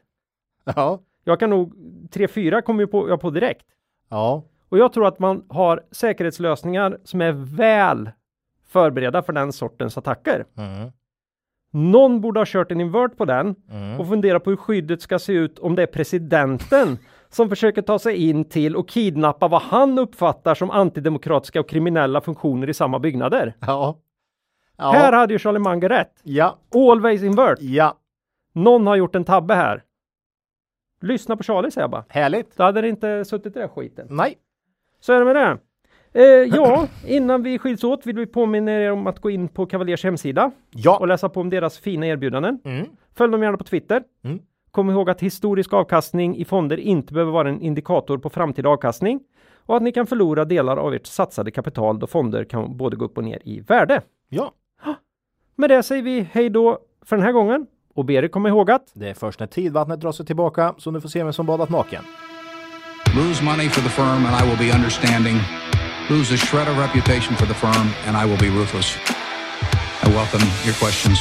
Ja. Jag kan nog, tre fyra kommer ju på, jag på direkt. Ja. Och jag tror att man har säkerhetslösningar som är väl förberedda för den sortens attacker. Mm. Någon borde ha kört en invert på den Mm. och fundera på hur skyddet ska se ut om det är presidenten som försöker ta sig in till och kidnappa vad han uppfattar som antidemokratiska och kriminella funktioner i samma byggnader. Ja. Ja. Här hade ju Charlie Munger rätt. Ja. Always invert. Ja. Någon har gjort en tabbe här. Lyssna på Charlie säger jag bara. Härligt. Då hade det inte suttit i den skiten. Nej. Så är det med det. Eh, ja, innan vi skiljs åt vill vi påminna er om att gå in på Cavaliers hemsida och Ja. läsa på om deras fina erbjudanden. Mm. Följ dem gärna på Twitter. Mm. Kom ihåg att historisk avkastning i fonder inte behöver vara en indikator på framtida avkastning och att ni kan förlora delar av ert satsade kapital då fonder kan både gå upp och ner i värde. Ja. Med det säger vi hej då för den här gången och ber er komma ihåg att Det är först när tidvattnet drar sig tillbaka som du får se vem som badat naken. Lose money for the firm and I will be understanding. Lose a shred of reputation for the firm and I will be ruthless. I welcome your questions.